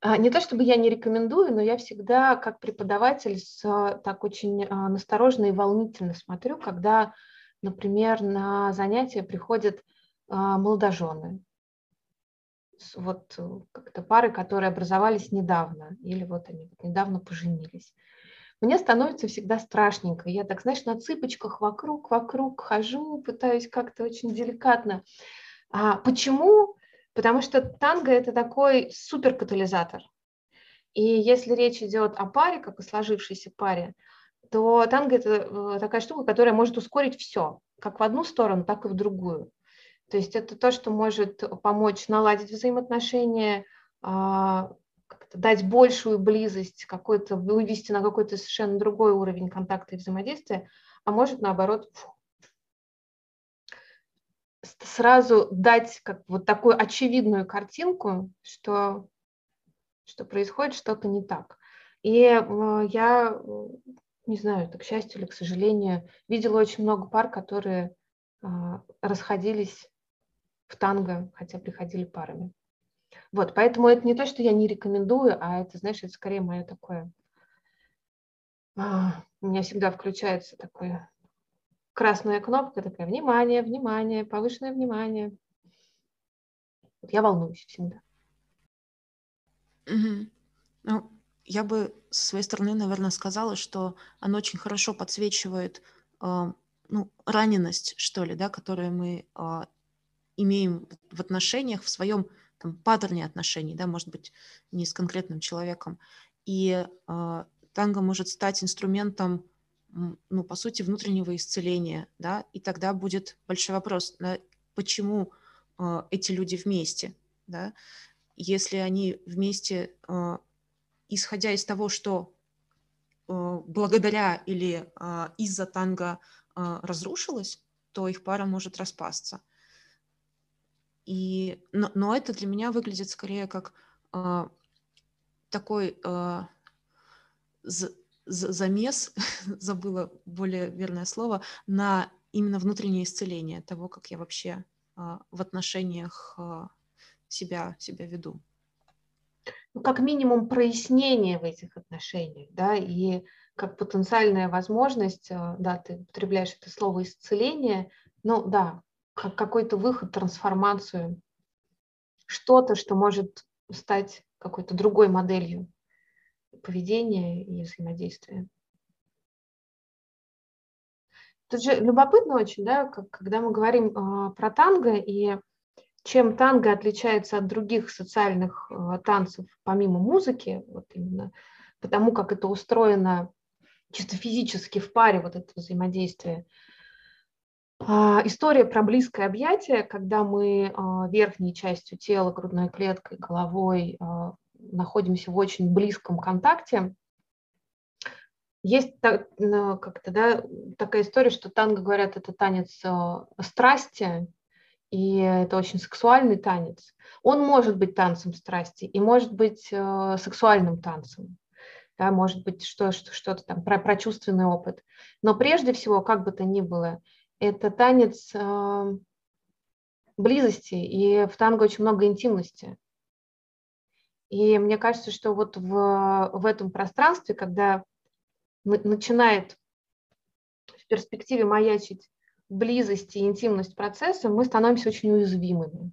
А, не то чтобы я не рекомендую, но я всегда как преподаватель с, так очень а, настороженно и волнительно смотрю, когда, например, на занятия приходят а, молодожены, вот э, как-то пары, которые образовались недавно, или вот они недавно поженились мне становится всегда страшненько. Я так, знаешь, на цыпочках вокруг, вокруг хожу, пытаюсь как-то очень деликатно. А почему? Потому что танго – это такой суперкатализатор. И если речь идет о паре, как о сложившейся паре, то танго – это э, такая штука, которая может ускорить все, как в одну сторону, так и в другую. То есть это то, что может помочь наладить взаимоотношения, а, дать большую близость, какой-то, вывести на какой-то совершенно другой уровень контакта и взаимодействия, а может наоборот сразу дать как вот такую очевидную картинку, что, что происходит что-то не так. И я, не знаю, это к счастью или к сожалению, видела очень много пар, которые э, расходились в танго, хотя приходили парами. Вот, поэтому это не то, что я не рекомендую, а это, знаешь, это скорее мое такое... А, у меня всегда включается такое красная кнопка такая, внимание, внимание, повышенное внимание. Я волнуюсь всегда. Угу. Ну, я бы со своей стороны, наверное, сказала, что оно очень хорошо подсвечивает э, ну, раненость, что ли, да, которую мы э, имеем в отношениях, в своем там, паттерне отношений, да, может быть, не с конкретным человеком. И э, танго может стать инструментом, ну, по сути, внутреннего исцеления, да, и тогда будет большой вопрос, да, почему э, эти люди вместе, да, если они вместе, э, исходя из того, что э, благодаря или э, из-за танго э, разрушилась, то их пара может распасться. И, но, но это для меня выглядит скорее как э, такой э, з, замес, забыла более верное слово, на именно внутреннее исцеление того, как я вообще э, в отношениях э, себя, себя веду. Ну, как минимум прояснение в этих отношениях, да, и как потенциальная возможность, да, ты употребляешь это слово исцеление, ну да, какой-то выход, трансформацию, что-то, что может стать какой-то другой моделью поведения и взаимодействия. Это же любопытно очень, да, как, когда мы говорим э, про танго и чем танго отличается от других социальных э, танцев помимо музыки, вот именно потому как это устроено чисто физически в паре, вот это взаимодействие, история про близкое объятие, когда мы а, верхней частью тела, грудной клеткой, головой а, находимся в очень близком контакте. Есть как-то да, такая история, что танго, говорят, это танец страсти, и это очень сексуальный танец. Он может быть танцем страсти и может быть сексуальным танцем. Да, может быть что, что-то там про, про чувственный опыт. Но прежде всего, как бы то ни было, это танец э, близости, и в танго очень много интимности. И мне кажется, что вот в, в этом пространстве, когда начинает в перспективе маячить близость и интимность процесса, мы становимся очень уязвимыми.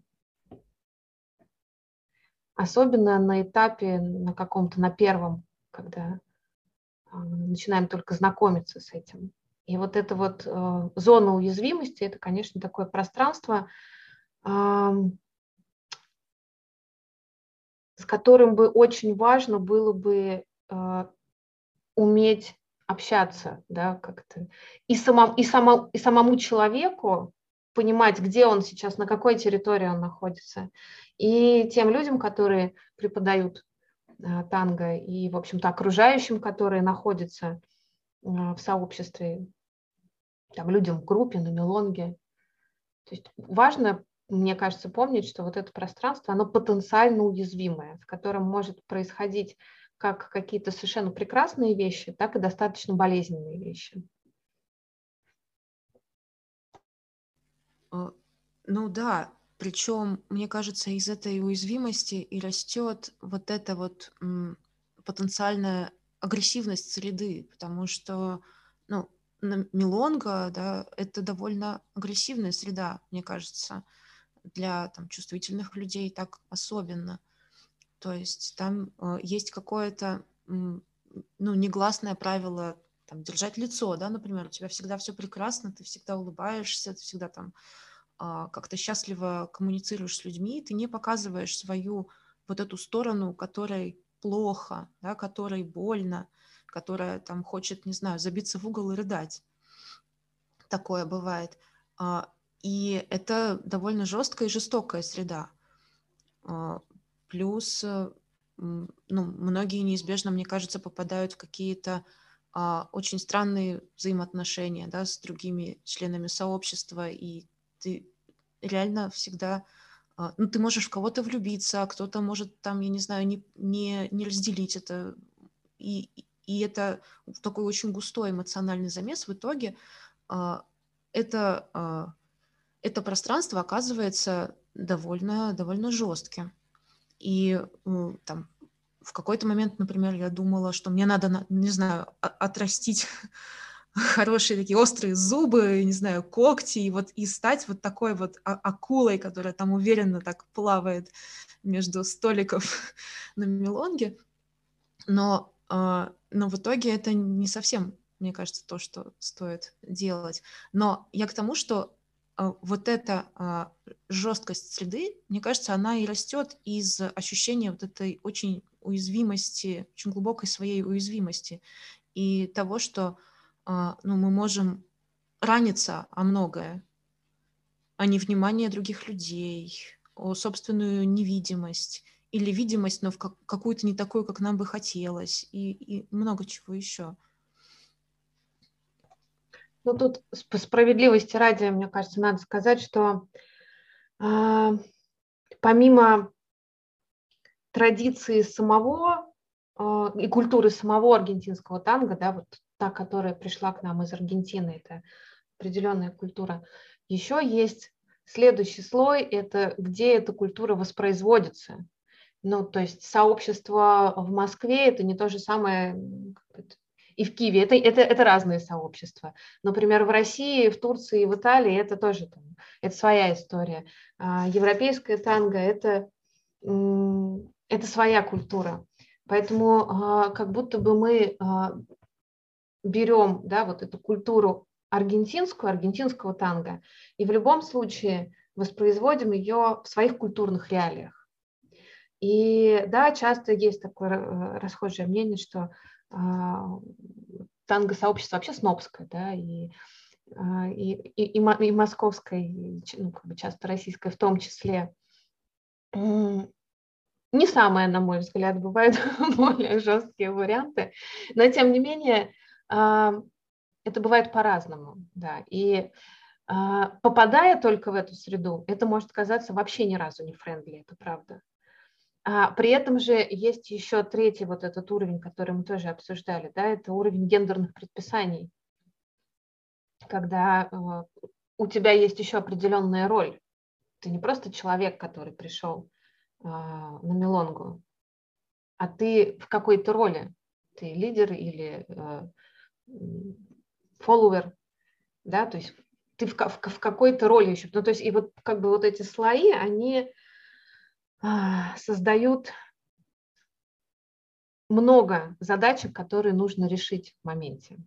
Особенно на этапе, на каком-то, на первом, когда э, начинаем только знакомиться с этим. И вот эта вот э, зона уязвимости, это, конечно, такое пространство, с которым бы очень важно было бы э, уметь общаться, да, как-то. И, самому, и, само, и самому человеку понимать, где он сейчас, на какой территории он находится. И тем людям, которые преподают э, танго, и, в общем-то, окружающим, которые находятся в сообществе там, людям на мелонге. То есть важно, мне кажется, помнить, что вот это пространство, оно потенциально уязвимое, в котором может происходить как какие-то совершенно прекрасные вещи, так и достаточно болезненные вещи. А, ну да, причем, мне кажется, из этой уязвимости и растет вот эта вот потенциальная агрессивность среды, потому что, ну, Милонга, да, это довольно агрессивная среда, мне кажется, для там, чувствительных людей так особенно. То есть там э, есть какое-то, ну, негласное правило там, держать лицо, да, например, у тебя всегда все прекрасно, ты всегда улыбаешься, ты всегда там э, как-то счастливо коммуницируешь с людьми, ты не показываешь свою вот эту сторону, которой плохо, да, которой больно, которая там хочет, не знаю, забиться в угол и рыдать. Такое бывает. А, и это довольно жесткая и жестокая среда. А, плюс э, ну, многие неизбежно, мне кажется, попадают в какие-то а, очень странные взаимоотношения да, с другими членами сообщества, и ты реально всегда ну, ты можешь в кого-то влюбиться, а кто-то может там, я не знаю, не, не, не разделить это. И, и это такой очень густой эмоциональный замес в итоге а, это, а, это пространство оказывается довольно, довольно жестким. И там, в какой-то момент, например, я думала, что мне надо, не знаю, отрастить хорошие такие острые зубы, не знаю, когти, и вот и стать вот такой вот акулой, которая там уверенно так плавает между столиков на мелонге. Но, а, но в итоге это не совсем, мне кажется, то, что стоит делать. Но я к тому, что а, вот эта а, жесткость среды, мне кажется, она и растет из ощущения вот этой очень уязвимости, очень глубокой своей уязвимости и того, что а, ну, мы можем раниться о многое, о невнимание других людей, о собственную невидимость или видимость, но в как, какую-то не такую, как нам бы хотелось, и, и много чего еще. Ну, тут по справедливости ради, мне кажется, надо сказать, что э, помимо традиции самого э, и культуры самого аргентинского танго, да, вот та, которая пришла к нам из Аргентины, это определенная культура. Еще есть следующий слой, это где эта культура воспроизводится. Ну, то есть сообщество в Москве это не то же самое и в Киеве. Это, это, это разные сообщества. Например, в России, в Турции, в Италии это тоже там, это своя история. А европейская танго это, это своя культура. Поэтому а, как будто бы мы а, берем да, вот эту культуру аргентинскую, аргентинского танго, и в любом случае воспроизводим ее в своих культурных реалиях. И да, часто есть такое э, расхожее мнение, что э, танго-сообщество вообще снобское, да, и, э, и, и, и, московское, и, ну, как бы часто российское в том числе. Не самое, на мой взгляд, бывают более жесткие варианты, но тем не менее это бывает по-разному, да, и попадая только в эту среду, это может казаться вообще ни разу не френдли, это правда. А при этом же есть еще третий вот этот уровень, который мы тоже обсуждали, да, это уровень гендерных предписаний, когда а, у тебя есть еще определенная роль. Ты не просто человек, который пришел на Мелонгу, а ты в какой-то роли. Ты лидер или follower, да, то есть ты в, в, какой-то роли еще. Ну, то есть и вот как бы вот эти слои, они а, создают много задачек, которые нужно решить в моменте.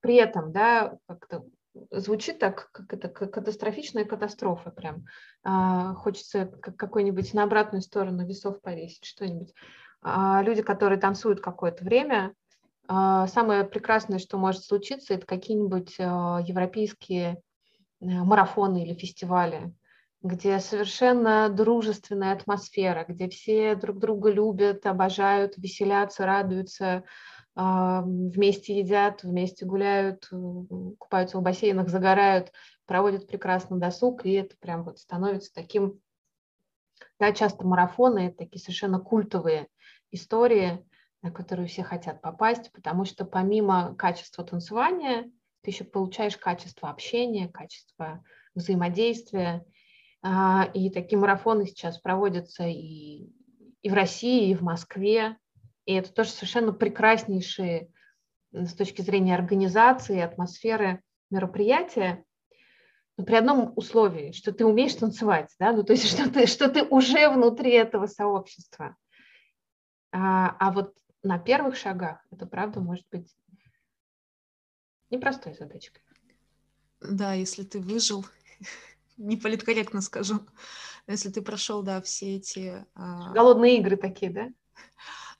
При этом, да, как-то звучит так, как это катастрофичная катастрофа прям. А, хочется какой-нибудь на обратную сторону весов повесить, что-нибудь. А, люди, которые танцуют какое-то время, а, самое прекрасное, что может случиться, это какие-нибудь а, европейские марафоны или фестивали, где совершенно дружественная атмосфера, где все друг друга любят, обожают, веселятся, радуются, вместе едят, вместе гуляют, купаются в бассейнах, загорают, проводят прекрасный досуг, и это прям вот становится таким, да, часто марафоны, такие совершенно культовые истории, на которую все хотят попасть, потому что помимо качества танцевания ты еще получаешь качество общения, качество взаимодействия. А, и такие марафоны сейчас проводятся и, и в России, и в Москве. И это тоже совершенно прекраснейшие с точки зрения организации, атмосферы мероприятия, но при одном условии, что ты умеешь танцевать, да, ну то есть что ты, что ты уже внутри этого сообщества. А, а вот на первых шагах это правда может быть непростой задачкой. Да, если ты выжил, не политкорректно скажу, если ты прошел, да, все эти... А... Голодные игры такие, да?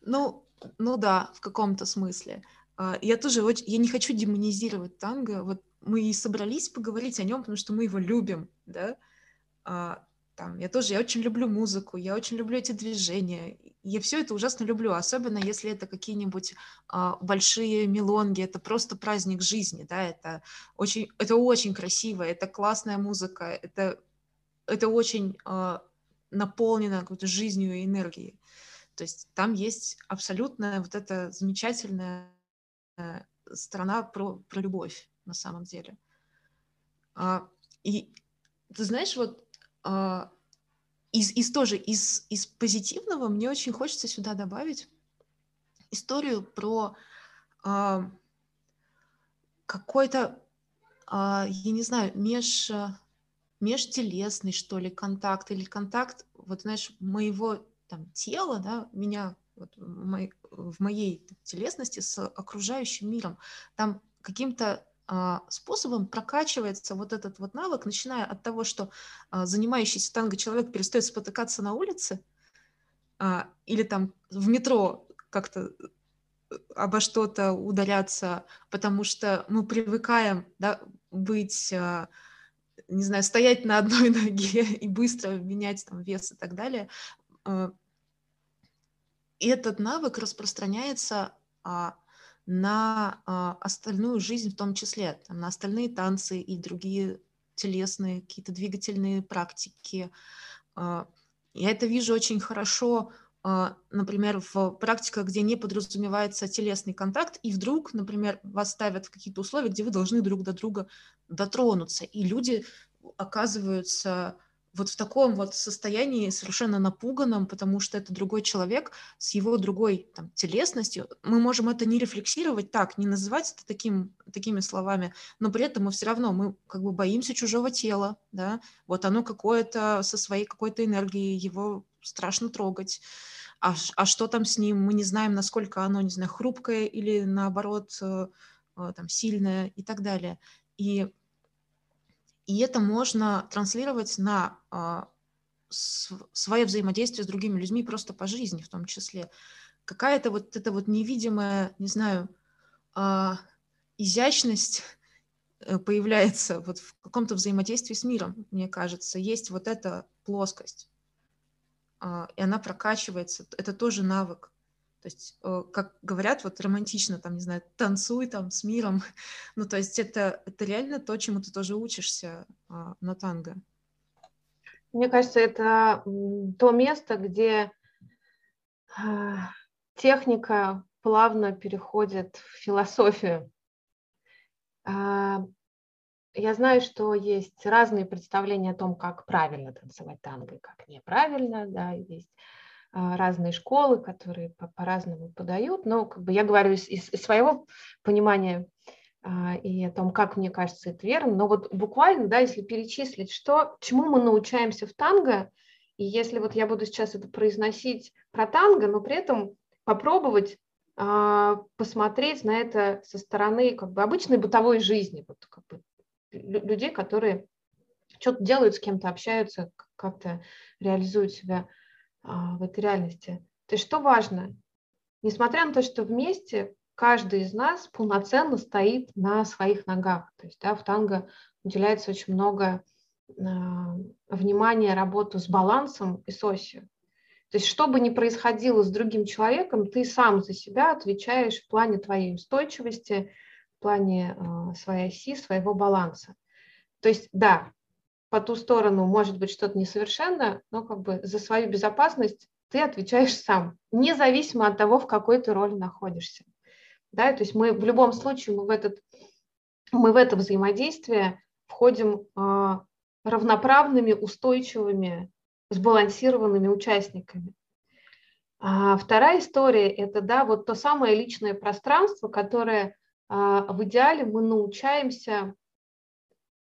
Ну, ну да, в каком-то смысле. А, я тоже очень, я не хочу демонизировать танго. Вот мы и собрались поговорить о нем, потому что мы его любим, да. Там, я тоже, я очень люблю музыку, я очень люблю эти движения. Я все это ужасно люблю, особенно если это какие-нибудь а, большие мелонги, это просто праздник жизни, да, это очень, это очень красиво, это классная музыка, это, это очень а, наполнено какой-то жизнью и энергией. То есть там есть абсолютно вот эта замечательная э, страна про, про любовь на самом деле. А, и ты знаешь, вот из, из тоже из, из позитивного мне очень хочется сюда добавить историю про э, какой-то, э, я не знаю, меж, межтелесный, что ли, контакт или контакт, вот знаешь, моего там тела, да, меня вот, мой, в моей телесности с окружающим миром. Там каким-то а, способом прокачивается вот этот вот навык, начиная от того, что а, занимающийся танго человек перестает спотыкаться на улице а, или там в метро как-то э, обо что-то ударяться, потому что мы привыкаем да, быть, не знаю, стоять на одной ноге и быстро менять там вес и так далее. И этот навык распространяется на а, остальную жизнь в том числе, там, на остальные танцы и другие телесные, какие-то двигательные практики. А, я это вижу очень хорошо, а, например, в практиках, где не подразумевается телесный контакт, и вдруг, например, вас ставят в какие-то условия, где вы должны друг до друга дотронуться, и люди оказываются вот в таком вот состоянии совершенно напуганном, потому что это другой человек с его другой там, телесностью. Мы можем это не рефлексировать так, не называть это таким, такими словами, но при этом мы все равно, мы как бы боимся чужого тела, да, вот оно какое-то со своей какой-то энергией, его страшно трогать. А, а что там с ним, мы не знаем, насколько оно, не знаю, хрупкое или наоборот э, э, там сильное и так далее. И и это можно транслировать на а, свое взаимодействие с другими людьми просто по жизни в том числе. Какая-то вот эта вот невидимая, не знаю, а, изящность э, появляется вот в каком-то взаимодействии с миром, мне кажется. Есть вот эта плоскость, а, и она прокачивается. Это тоже навык. То есть, э, как говорят, вот романтично, там, не знаю, танцуй там с миром. Ну, то есть это, это реально то, чему ты тоже учишься а, на танго. Мне кажется, это то место, где а, техника плавно переходит в философию. А, я знаю, что есть разные представления о том, как правильно танцевать танго и как неправильно, да, есть разные школы, которые по-разному подают, но как бы я говорю из, из своего понимания а, и о том, как мне кажется это верно, но вот буквально, да, если перечислить, что, чему мы научаемся в танго, и если вот я буду сейчас это произносить про танго, но при этом попробовать а, посмотреть на это со стороны как бы обычной бытовой жизни, вот как бы людей, которые что-то делают, с кем-то общаются, как-то реализуют себя. а, в этой реальности. То есть что важно? Несмотря на то, что вместе каждый из нас полноценно стоит на своих ногах. То есть да, в танго уделяется очень много э, внимания работу с балансом и с осью. То есть что бы ни происходило с другим человеком, ты сам за себя отвечаешь в плане твоей устойчивости, в плане э, своей оси, своего баланса. То есть да, по ту сторону может быть что-то несовершенно, но как бы за свою безопасность ты отвечаешь сам, независимо от того, в какой ты роли находишься. Да, то есть мы в любом случае мы в, этот, мы в это взаимодействие входим э, равноправными, устойчивыми, сбалансированными участниками. А вторая история – это да, вот то самое личное пространство, которое э, в идеале мы научаемся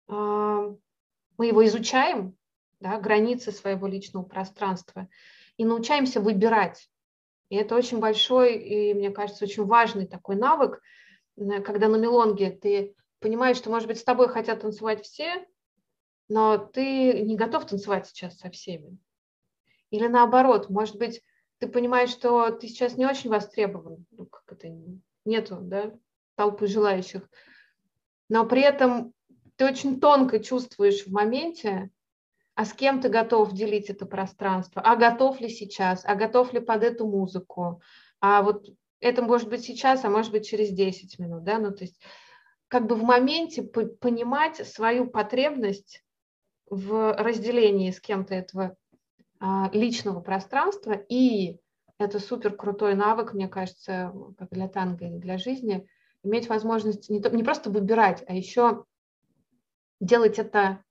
э, мы его изучаем, да, границы своего личного пространства, и научаемся выбирать. И это очень большой и, мне кажется, очень важный такой навык, когда на мелонге ты понимаешь, что, может быть, с тобой хотят танцевать все, но ты не готов танцевать сейчас со всеми. Или наоборот, может быть, ты понимаешь, что ты сейчас не очень востребован, ну, как это, нету, да, толпы желающих, но при этом ты очень тонко чувствуешь в моменте, а с кем ты готов делить это пространство, а готов ли сейчас, а готов ли под эту музыку, а вот это может быть сейчас, а может быть через 10 минут, да, ну то есть как бы в моменте понимать свою потребность в разделении с кем-то этого а, личного пространства, и это супер крутой навык, мне кажется, как для танго и для жизни, иметь возможность не, то, не просто выбирать, а еще делать это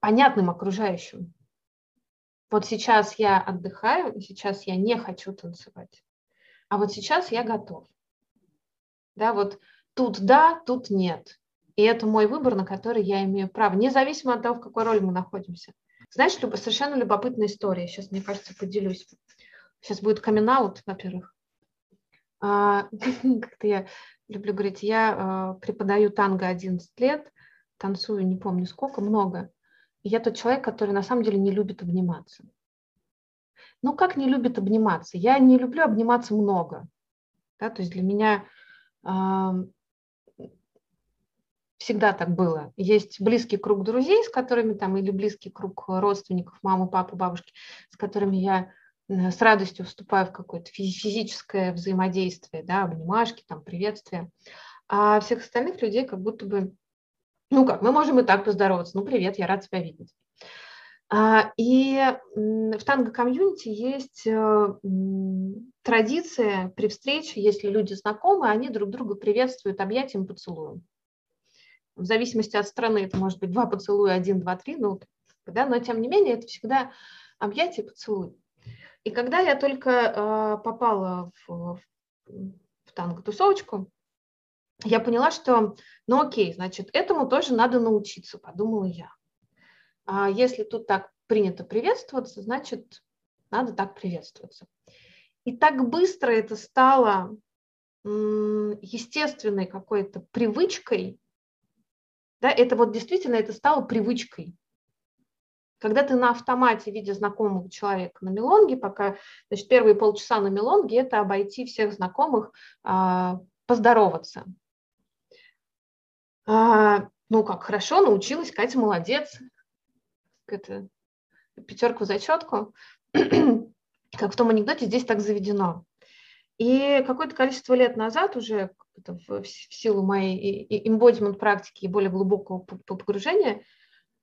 понятным окружающим. Вот сейчас я отдыхаю, сейчас я не хочу танцевать. а вот сейчас я готов. Да, вот тут да, тут нет. И это мой выбор, на который я имею право, независимо от того, в какой роли мы находимся. Знаешь, любо, совершенно любопытная история. Сейчас, мне кажется, поделюсь. Сейчас будет камин во-первых. А, как-то я люблю говорить, я а, преподаю танго 11 лет, танцую не помню сколько, много. И я тот человек, который на самом деле не любит обниматься. Ну, как не любит обниматься? Я не люблю обниматься много. Да, то есть для меня всегда так было. Есть близкий круг друзей, с которыми там, или близкий круг родственников, мамы, папы, бабушки, с которыми я с радостью вступаю в какое-то физическое взаимодействие, да, обнимашки, там, приветствия. А всех остальных людей как будто бы, ну как, мы можем и так поздороваться, ну привет, я рад тебя видеть. А, и в танго-комьюнити есть э, традиция при встрече, если люди знакомы, они друг друга приветствуют объятием, поцелуем. В зависимости от страны это может быть два поцелуя, один, два, три, ну, да, но тем не менее это всегда объятие, поцелуй. И когда я только э, попала в, в танго-тусовочку, я поняла, что, ну окей, значит, этому тоже надо научиться, подумала я. А если тут так принято приветствоваться, значит, надо так приветствоваться. И так быстро это стало естественной какой-то привычкой, да, это вот действительно это стало привычкой. Когда ты на автомате, видя знакомого человека на мелонге, пока, значит, первые полчаса на мелонге – это обойти всех знакомых, а, поздороваться. А, ну, как хорошо, научилась, Катя молодец. Это пятерку зачетку. как в том анекдоте, здесь так заведено. И какое-то количество лет назад уже в силу моей эмбодимент практики и более глубокого погружения –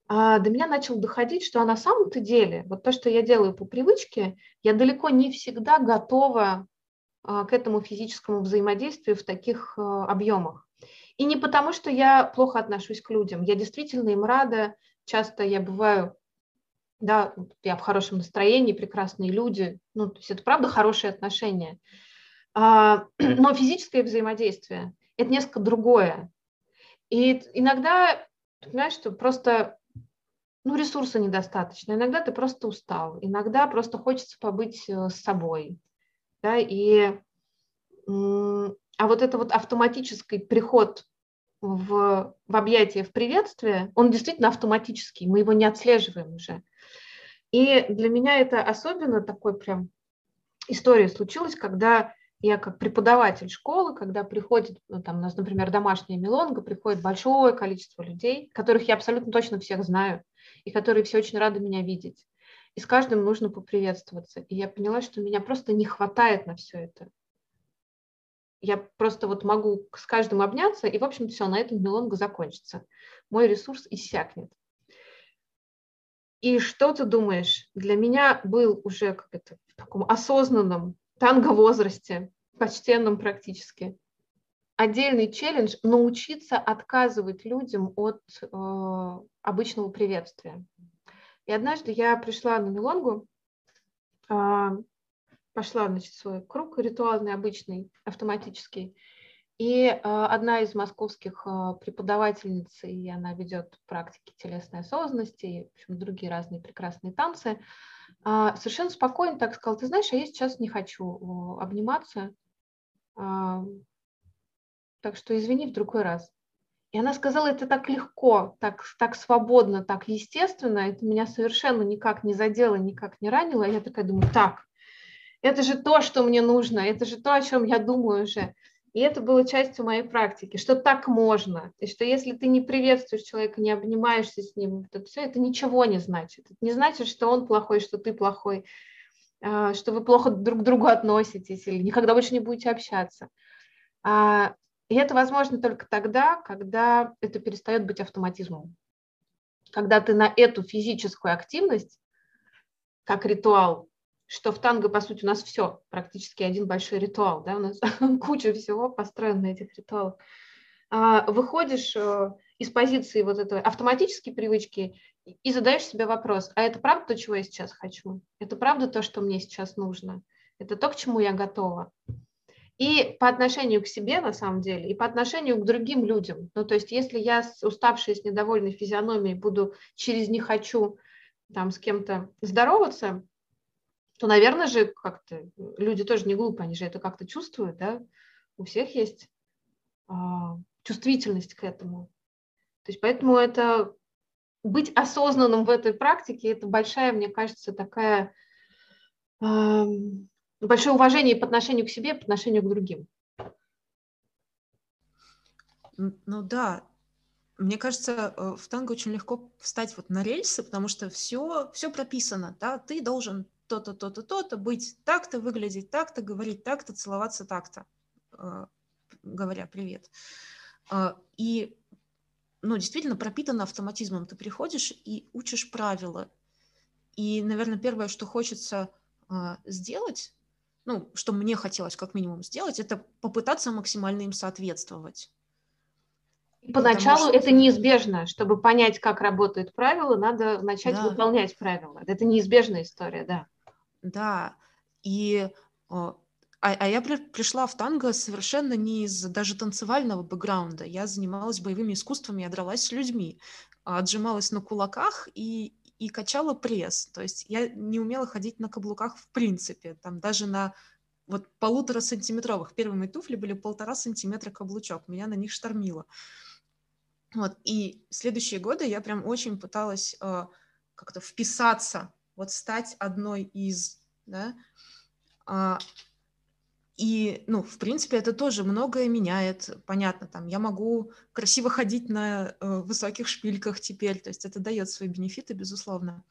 а до меня начало доходить, что на самом-то деле, вот то, что я делаю по привычке, я далеко не всегда готова а, к этому физическому взаимодействию в таких а, объемах. И не потому, что я плохо отношусь к людям, я действительно им рада, часто я бываю, да, я в хорошем настроении, прекрасные люди, ну, то есть это правда хорошие отношения. Но физическое взаимодействие – это несколько другое. И иногда, понимаешь, что просто ну, ресурса недостаточно. Иногда ты просто устал, иногда просто хочется побыть э, с собой. Да, и, а вот это вот автоматический приход в, в объятие, в приветствие, он действительно автоматический, мы его не отслеживаем уже. И для меня это особенно такой прям история случилась, когда я как преподаватель школы, когда приходит, ну, там у нас, например, домашняя мелонга, приходит большое количество людей, которых я абсолютно точно всех знаю, и которые все очень рады меня видеть. И с каждым нужно поприветствоваться. И я поняла, что меня просто не хватает на все это. Я просто вот могу с каждым обняться, и, в общем, все, на этом мелонга закончится. Мой ресурс иссякнет. И что ты думаешь? Для меня был уже как это, в таком осознанном танго-возрасте, почтенном практически, отдельный челлендж научиться отказывать людям от э, обычного приветствия. И однажды я пришла на Милонгу, э, пошла, значит, свой круг ритуальный, обычный, автоматический, и э, одна из московских э, преподавательниц, и она ведет практики телесной осознанности, и, в общем, другие разные прекрасные танцы, э, совершенно спокойно так сказала, ты знаешь, а я сейчас не хочу обниматься, так что извини в другой раз. И она сказала это так легко, так, так свободно, так естественно, это меня совершенно никак не задело, никак не ранило. А я такая думаю, так, это же то, что мне нужно, это же то, о чем я думаю уже. И это было частью моей практики, что так можно. И что если ты не приветствуешь человека, не обнимаешься с ним, то все это ничего не значит. Это не значит, что он плохой, что ты плохой, что вы плохо друг к другу относитесь или никогда больше не будете общаться. А, и это возможно только тогда, когда это перестает быть автоматизмом. Когда ты на эту физическую активность, как ритуал, что в танго, по сути, у нас все, практически один большой ритуал, да, у нас куча всего построена на этих ритуалах, а, выходишь э, из позиции вот этой автоматической привычки и задаешь себе вопрос, а это правда то, чего я сейчас хочу? Это правда то, что мне сейчас нужно? Это то, к чему я готова? И по отношению к себе, на самом деле, и по отношению к другим людям. Ну, то есть, если я уставшая, с недовольной физиономией буду через «не хочу» там с кем-то здороваться, то, наверное же, как-то люди тоже не глупые, они же это как-то чувствуют, да? У всех есть а, чувствительность к этому. То есть поэтому это быть осознанным в этой практике, это большая, мне кажется, такая э, большое уважение по отношению к себе, по отношению к другим. Ну да, мне кажется, э, в танго очень легко встать вот на рельсы, потому что все, все прописано, да, ты должен то-то, то-то, то-то, быть так-то, выглядеть так-то, говорить так-то, целоваться так-то, э, говоря привет. Э, и ну, действительно пропитано автоматизмом. Ты приходишь и учишь правила. И, наверное, первое, что хочется э, сделать, ну, что мне хотелось как минимум сделать, это попытаться максимально им соответствовать. И поначалу что... это неизбежно. Чтобы понять, как работают правила, надо начать да. выполнять правила. Это неизбежная история, да. Да. И а, а я при, пришла в танго совершенно не из даже танцевального бэкграунда. Я занималась боевыми искусствами, я дралась с людьми, отжималась на кулаках и, и качала пресс. То есть я не умела ходить на каблуках в принципе. Там даже на вот полутора сантиметровых. Первые мои туфли были полтора сантиметра каблучок. Меня на них штормило. Вот. И следующие годы я прям очень пыталась э, как-то вписаться, вот стать одной из, да, э, и, ну, в принципе, это тоже многое меняет. Понятно, там, я могу красиво ходить на э, высоких шпильках теперь, то есть это дает свои бенефиты, безусловно.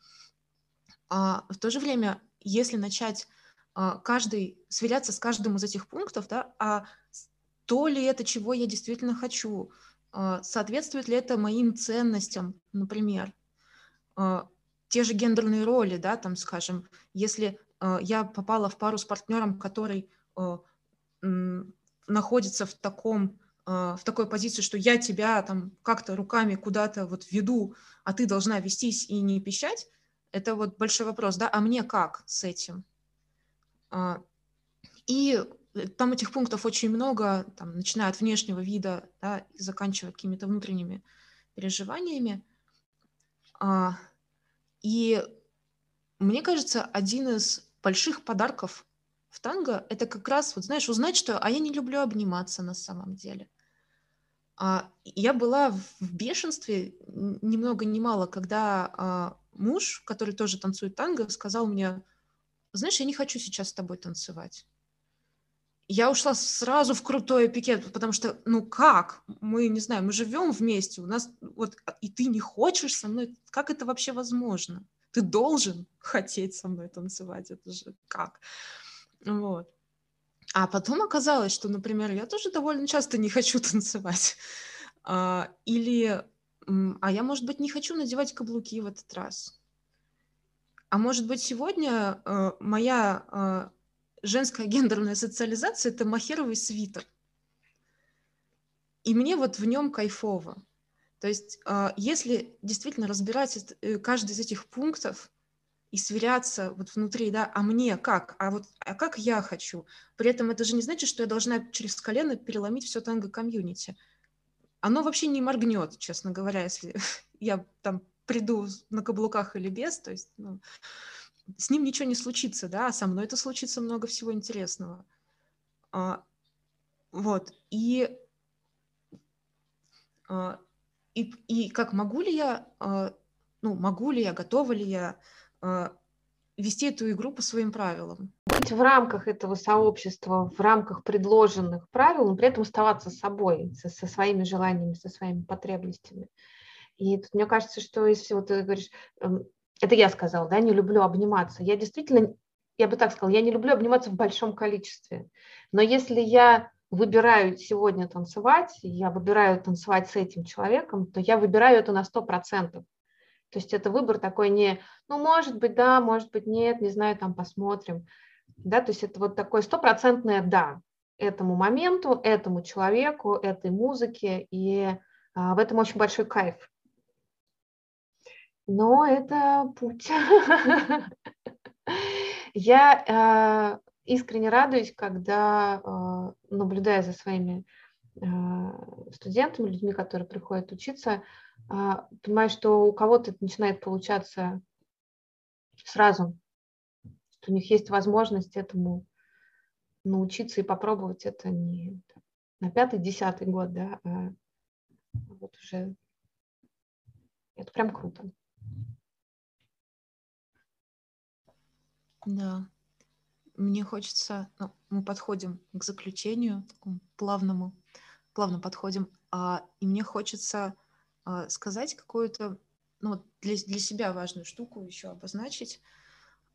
А в то же время, если начать а, каждый, сверяться с каждым из этих пунктов, да, а то ли это, чего я действительно хочу, а, соответствует ли это моим ценностям, например, а, те же гендерные роли, да, там, скажем, если а, я попала в пару с партнером, который Э, находится в таком э, в такой позиции, что я тебя там как-то руками куда-то вот веду, а ты должна вестись и не пищать, это вот большой вопрос, да, а мне как с этим? А, и там этих пунктов очень много, там, начиная от внешнего вида, да, и заканчивая какими-то внутренними переживаниями. А, и мне кажется, один из больших подарков в танго это как раз, вот знаешь, узнать, что а я не люблю обниматься на самом деле. А, я была в бешенстве ни много ни когда а, муж, который тоже танцует танго, сказал мне, знаешь, я не хочу сейчас с тобой танцевать. Я ушла сразу в крутой пикет, потому что, ну как? Мы, не знаю, мы живем вместе, у нас вот, и ты не хочешь со мной, как это вообще возможно? Ты должен хотеть со мной танцевать, это же как? Вот. А потом оказалось, что, например, я тоже довольно часто не хочу танцевать. А, или, а я, может быть, не хочу надевать каблуки в этот раз. А может быть, сегодня а, моя а, женская гендерная социализация – это махеровый свитер. И мне вот в нем кайфово. То есть, а, если действительно разбирать э, каждый из этих пунктов, и сверяться вот внутри, да, а мне как, а вот а как я хочу. При этом это же не значит, что я должна через колено переломить все танго-комьюнити. Оно вообще не моргнет, честно говоря, если я там приду на каблуках или без, то есть ну, с ним ничего не случится, да, а со мной это случится много всего интересного. А, вот, и, а, и, и как могу ли я, а, ну, могу ли я, готова ли я вести эту игру по своим правилам. Быть в рамках этого сообщества, в рамках предложенных правил, но при этом оставаться собой, со, со своими желаниями, со своими потребностями. И тут мне кажется, что из всего ты говоришь, эм, это я сказала, да, не люблю обниматься. Я действительно, я бы так сказала, я не люблю обниматься в большом количестве. Но если я выбираю сегодня танцевать, я выбираю танцевать с этим человеком, то я выбираю это на 100%. То есть это выбор такой не, ну, может быть, да, может быть, нет, не знаю, там посмотрим. Да, то есть это вот такое стопроцентное «да» этому моменту, этому человеку, этой музыке, и а, в этом очень большой кайф. Но это путь. Я, а, искренне радуюсь, когда, э, наблюдая за своими э, студентами, людьми, которые приходят учиться, понимаю, что у кого-то это начинает получаться сразу, что у них есть возможность этому научиться и попробовать это не на пятый, десятый год, да, а вот уже это прям круто. Да. Мне хочется, ну, мы подходим к заключению, такому плавному, плавно подходим, а, и мне хочется а, сказать какую-то, ну, для, для себя важную штуку еще обозначить.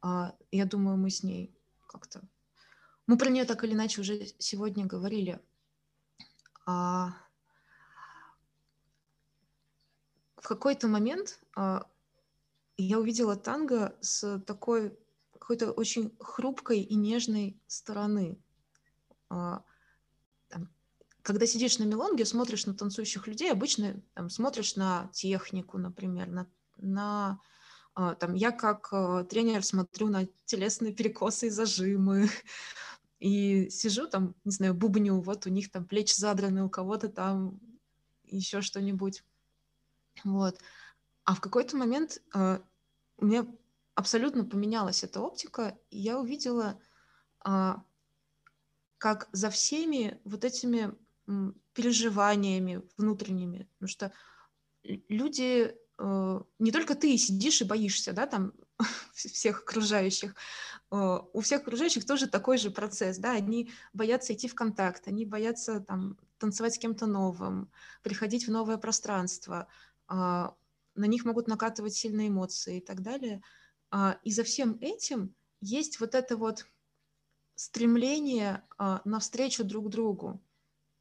А, я думаю, мы с ней как-то... Мы про нее так или иначе уже сегодня говорили. А, в какой-то момент а, я увидела танго с такой какой-то очень хрупкой и нежной стороны. Когда сидишь на мелонге, смотришь на танцующих людей, обычно там, смотришь на технику, например, на, на а, там, я как а, тренер смотрю на телесные перекосы и зажимы, и сижу там, не знаю, бубню, вот у них там плечи задраны, у кого-то там еще что-нибудь. Вот. А в какой-то момент э, у меня абсолютно поменялась эта оптика, и я увидела, как за всеми вот этими переживаниями внутренними, потому что люди, э, не только ты сидишь и боишься, да, там всех окружающих, э, у всех окружающих тоже такой же процесс, да, они боятся идти в контакт, они боятся там танцевать с кем-то новым, приходить в новое пространство, а, на них могут накатывать сильные эмоции и так далее. А, и за всем этим есть вот это вот стремление а, навстречу друг другу.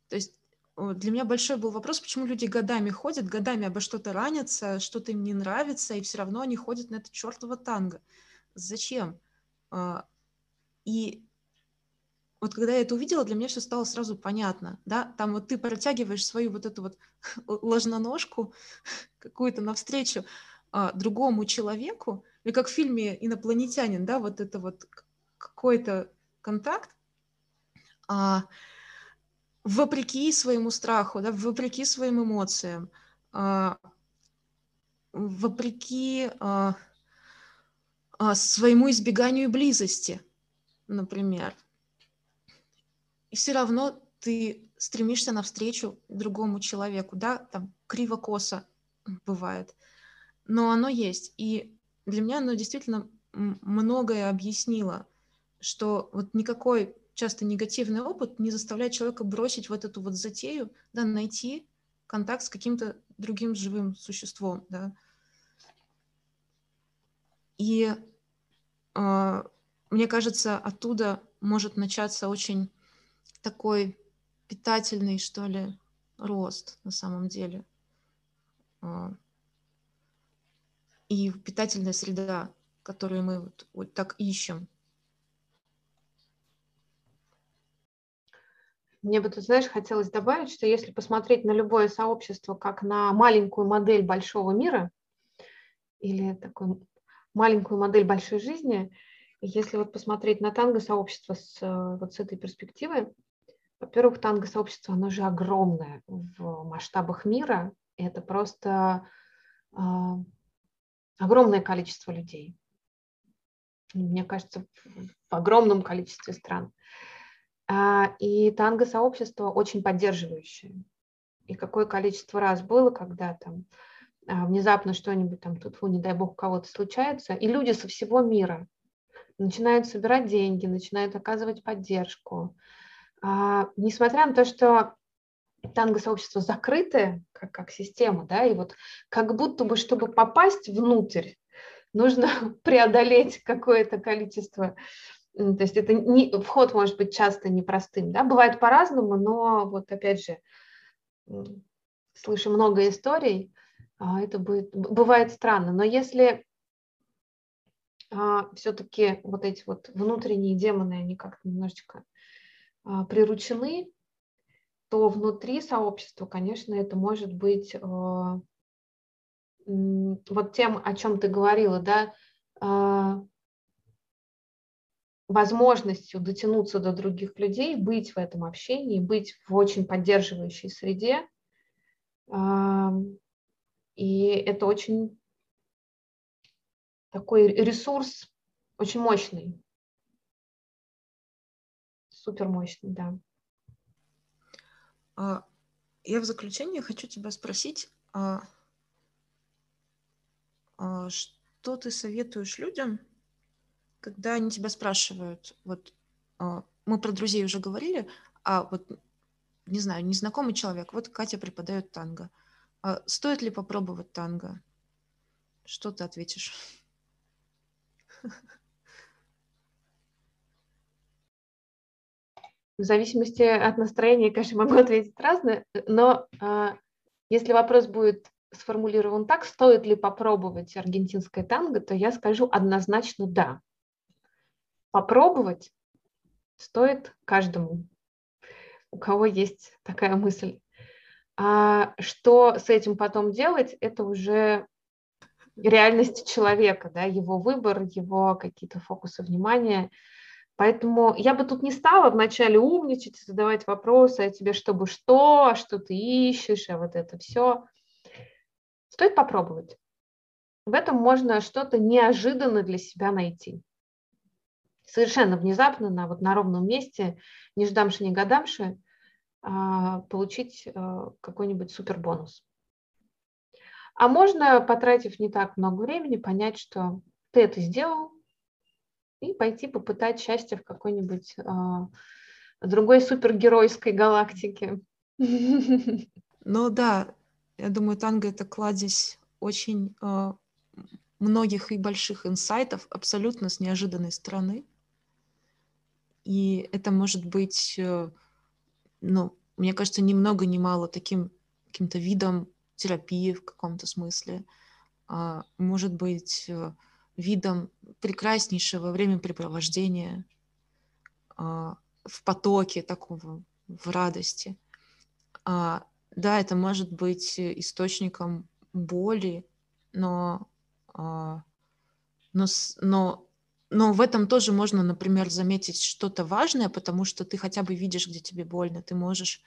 То есть для меня большой был вопрос, почему люди годами ходят, годами обо что-то ранятся, что-то им не нравится, и все равно они ходят на это чертово танго. Зачем? И вот когда я это увидела, для меня все стало сразу понятно, да, там вот ты протягиваешь свою вот эту вот ложноножку какую-то навстречу а, другому человеку, и как в фильме «Инопланетянин», да, вот это вот какой-то контакт, а, вопреки своему страху, да, вопреки своим эмоциям, а, вопреки а, а, своему избеганию близости, например – и все равно ты стремишься навстречу другому человеку, да, там криво-косо бывает, но оно есть. И для меня оно действительно многое объяснило, что вот никакой часто негативный опыт не заставляет человека бросить вот эту вот затею, да, найти контакт с каким-то другим живым существом, да. И э, мне кажется, оттуда может начаться очень такой питательный, что ли, рост на самом деле. А, и питательная среда, которую мы вот, вот так ищем. Мне бы, ты знаешь, хотелось добавить, что если посмотреть на любое сообщество как на маленькую модель большого мира или такую маленькую модель большой жизни, если вот посмотреть на танго-сообщество с, вот с этой перспективы, во-первых, танго-сообщество, оно же огромное в масштабах мира. Это просто э, огромное количество людей. Мне кажется, в огромном количестве стран. А, и танго-сообщество очень поддерживающее. И какое количество раз было, когда там а, внезапно что-нибудь там тут, не дай бог, у кого-то случается, и люди со всего мира начинают собирать деньги, начинают оказывать поддержку, а, несмотря на то, что танго-сообщество закрытое, как, как система, да, и вот как будто бы, чтобы попасть внутрь, нужно преодолеть какое-то количество, то есть это не, вход может быть часто непростым, да, бывает по-разному, но вот опять же, слышу много историй, а, это будет, бывает странно, но если а, все-таки вот эти вот внутренние демоны, они как-то немножечко а, приручены, то внутри сообщества, конечно, это может быть вот тем, о чем ты говорила, да, возможностью дотянуться до других людей, быть в этом общении, быть в очень поддерживающей среде. И это очень такой ресурс, очень мощный. Супер мощный, да. А, я в заключение хочу тебя спросить, а, а, что ты советуешь людям, когда они тебя спрашивают, вот а, мы про друзей уже говорили, а вот, не знаю, незнакомый человек, вот Катя преподает танго. А стоит ли попробовать танго? Что ты ответишь? В зависимости от настроения, конечно, могу ответить разное, но э, если вопрос будет сформулирован так, стоит ли попробовать аргентинское танго, то я скажу однозначно да попробовать стоит каждому, у кого есть такая мысль. А что с этим потом делать, это уже реальность человека, да, его выбор, его какие-то фокусы внимания. Поэтому я бы тут не стала вначале умничать, задавать вопросы, а тебе чтобы что, а что ты ищешь, а вот это все. Стоит попробовать. В этом можно что-то неожиданно для себя найти совершенно внезапно на, вот, на ровном месте, не ждамши, не гадамши, а, получить а, какой-нибудь супер бонус. А можно, потратив не так много времени, понять, что ты это сделал, и пойти попытать счастье в какой-нибудь а, другой супергеройской галактике. Ну да, я думаю, танго это кладезь очень многих и больших инсайтов абсолютно с неожиданной стороны. И это может быть, э, ну, мне кажется, ни много ни мало таким каким-то видом терапии в каком-то смысле. А, может быть, э, видом прекраснейшего времяпрепровождения а, в потоке такого, в радости. А, да, это может быть источником боли, но, но, но но в этом тоже можно, например, заметить что-то важное, потому что ты хотя бы видишь, где тебе больно, ты можешь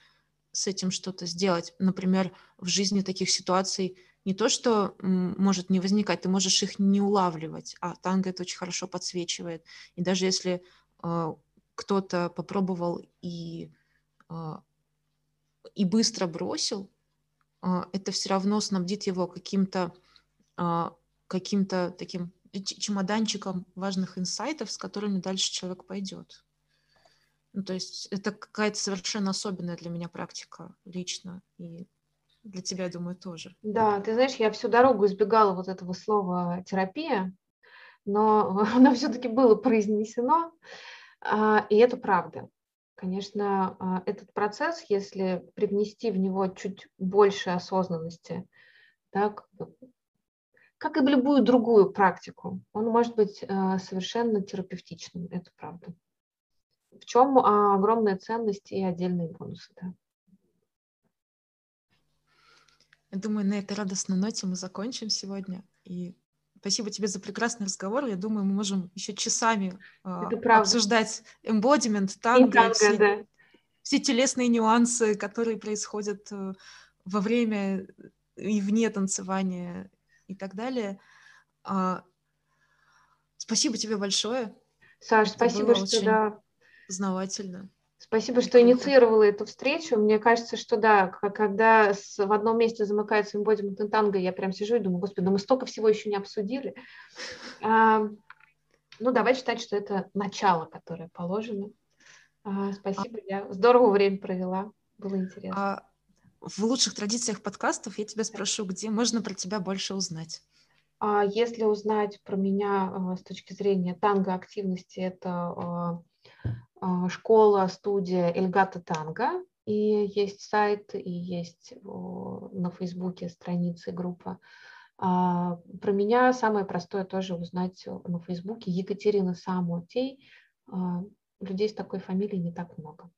с этим что-то сделать. Например, в жизни таких ситуаций не то, что может не возникать, ты можешь их не улавливать, а танго это очень хорошо подсвечивает. И даже если э, кто-то попробовал и, э, и быстро бросил, э, это все равно снабдит его каким-то э, каким-то таким чемоданчиком важных инсайтов, с которыми дальше человек пойдет. Ну, то есть это какая-то совершенно особенная для меня практика лично, и для тебя, я думаю, тоже. Да, ты знаешь, я всю дорогу избегала вот этого слова терапия, но оно все-таки было произнесено, а, и это правда. Конечно, а, этот процесс, если привнести в него чуть больше осознанности, так, как и в любую другую практику, он может быть э, совершенно терапевтичным, это правда. В чем а, огромная ценность и отдельные бонусы. Да. Я думаю, на этой радостной ноте мы закончим сегодня. И спасибо тебе за прекрасный разговор. Я думаю, мы можем еще часами э, обсуждать embodiment, танго, танго все, да. все телесные нюансы, которые происходят э, во время и вне танцевания и так далее. А, спасибо тебе большое. Саш, Это спасибо, что да. Познавательно. Спасибо, что инициировала эту встречу. Мне кажется, что да, когда с, в одном месте замыкается эмбодимент и танго, я прям сижу и думаю, господи, да мы столько всего еще не обсудили. А, ну, давай считать, что это начало, которое положено. А, спасибо, а... я здорово время провела, было интересно. А в лучших традициях подкастов я тебя спрошу, где можно про тебя больше узнать? А если узнать про меня а, с точки зрения танго-активности, это а, школа, студия Эльгата Танго, и есть сайт, и есть на Фейсбуке страницы, группа. Про меня самое простое тоже узнать на Фейсбуке. Екатерина Самотей. Людей с такой фамилией не так много.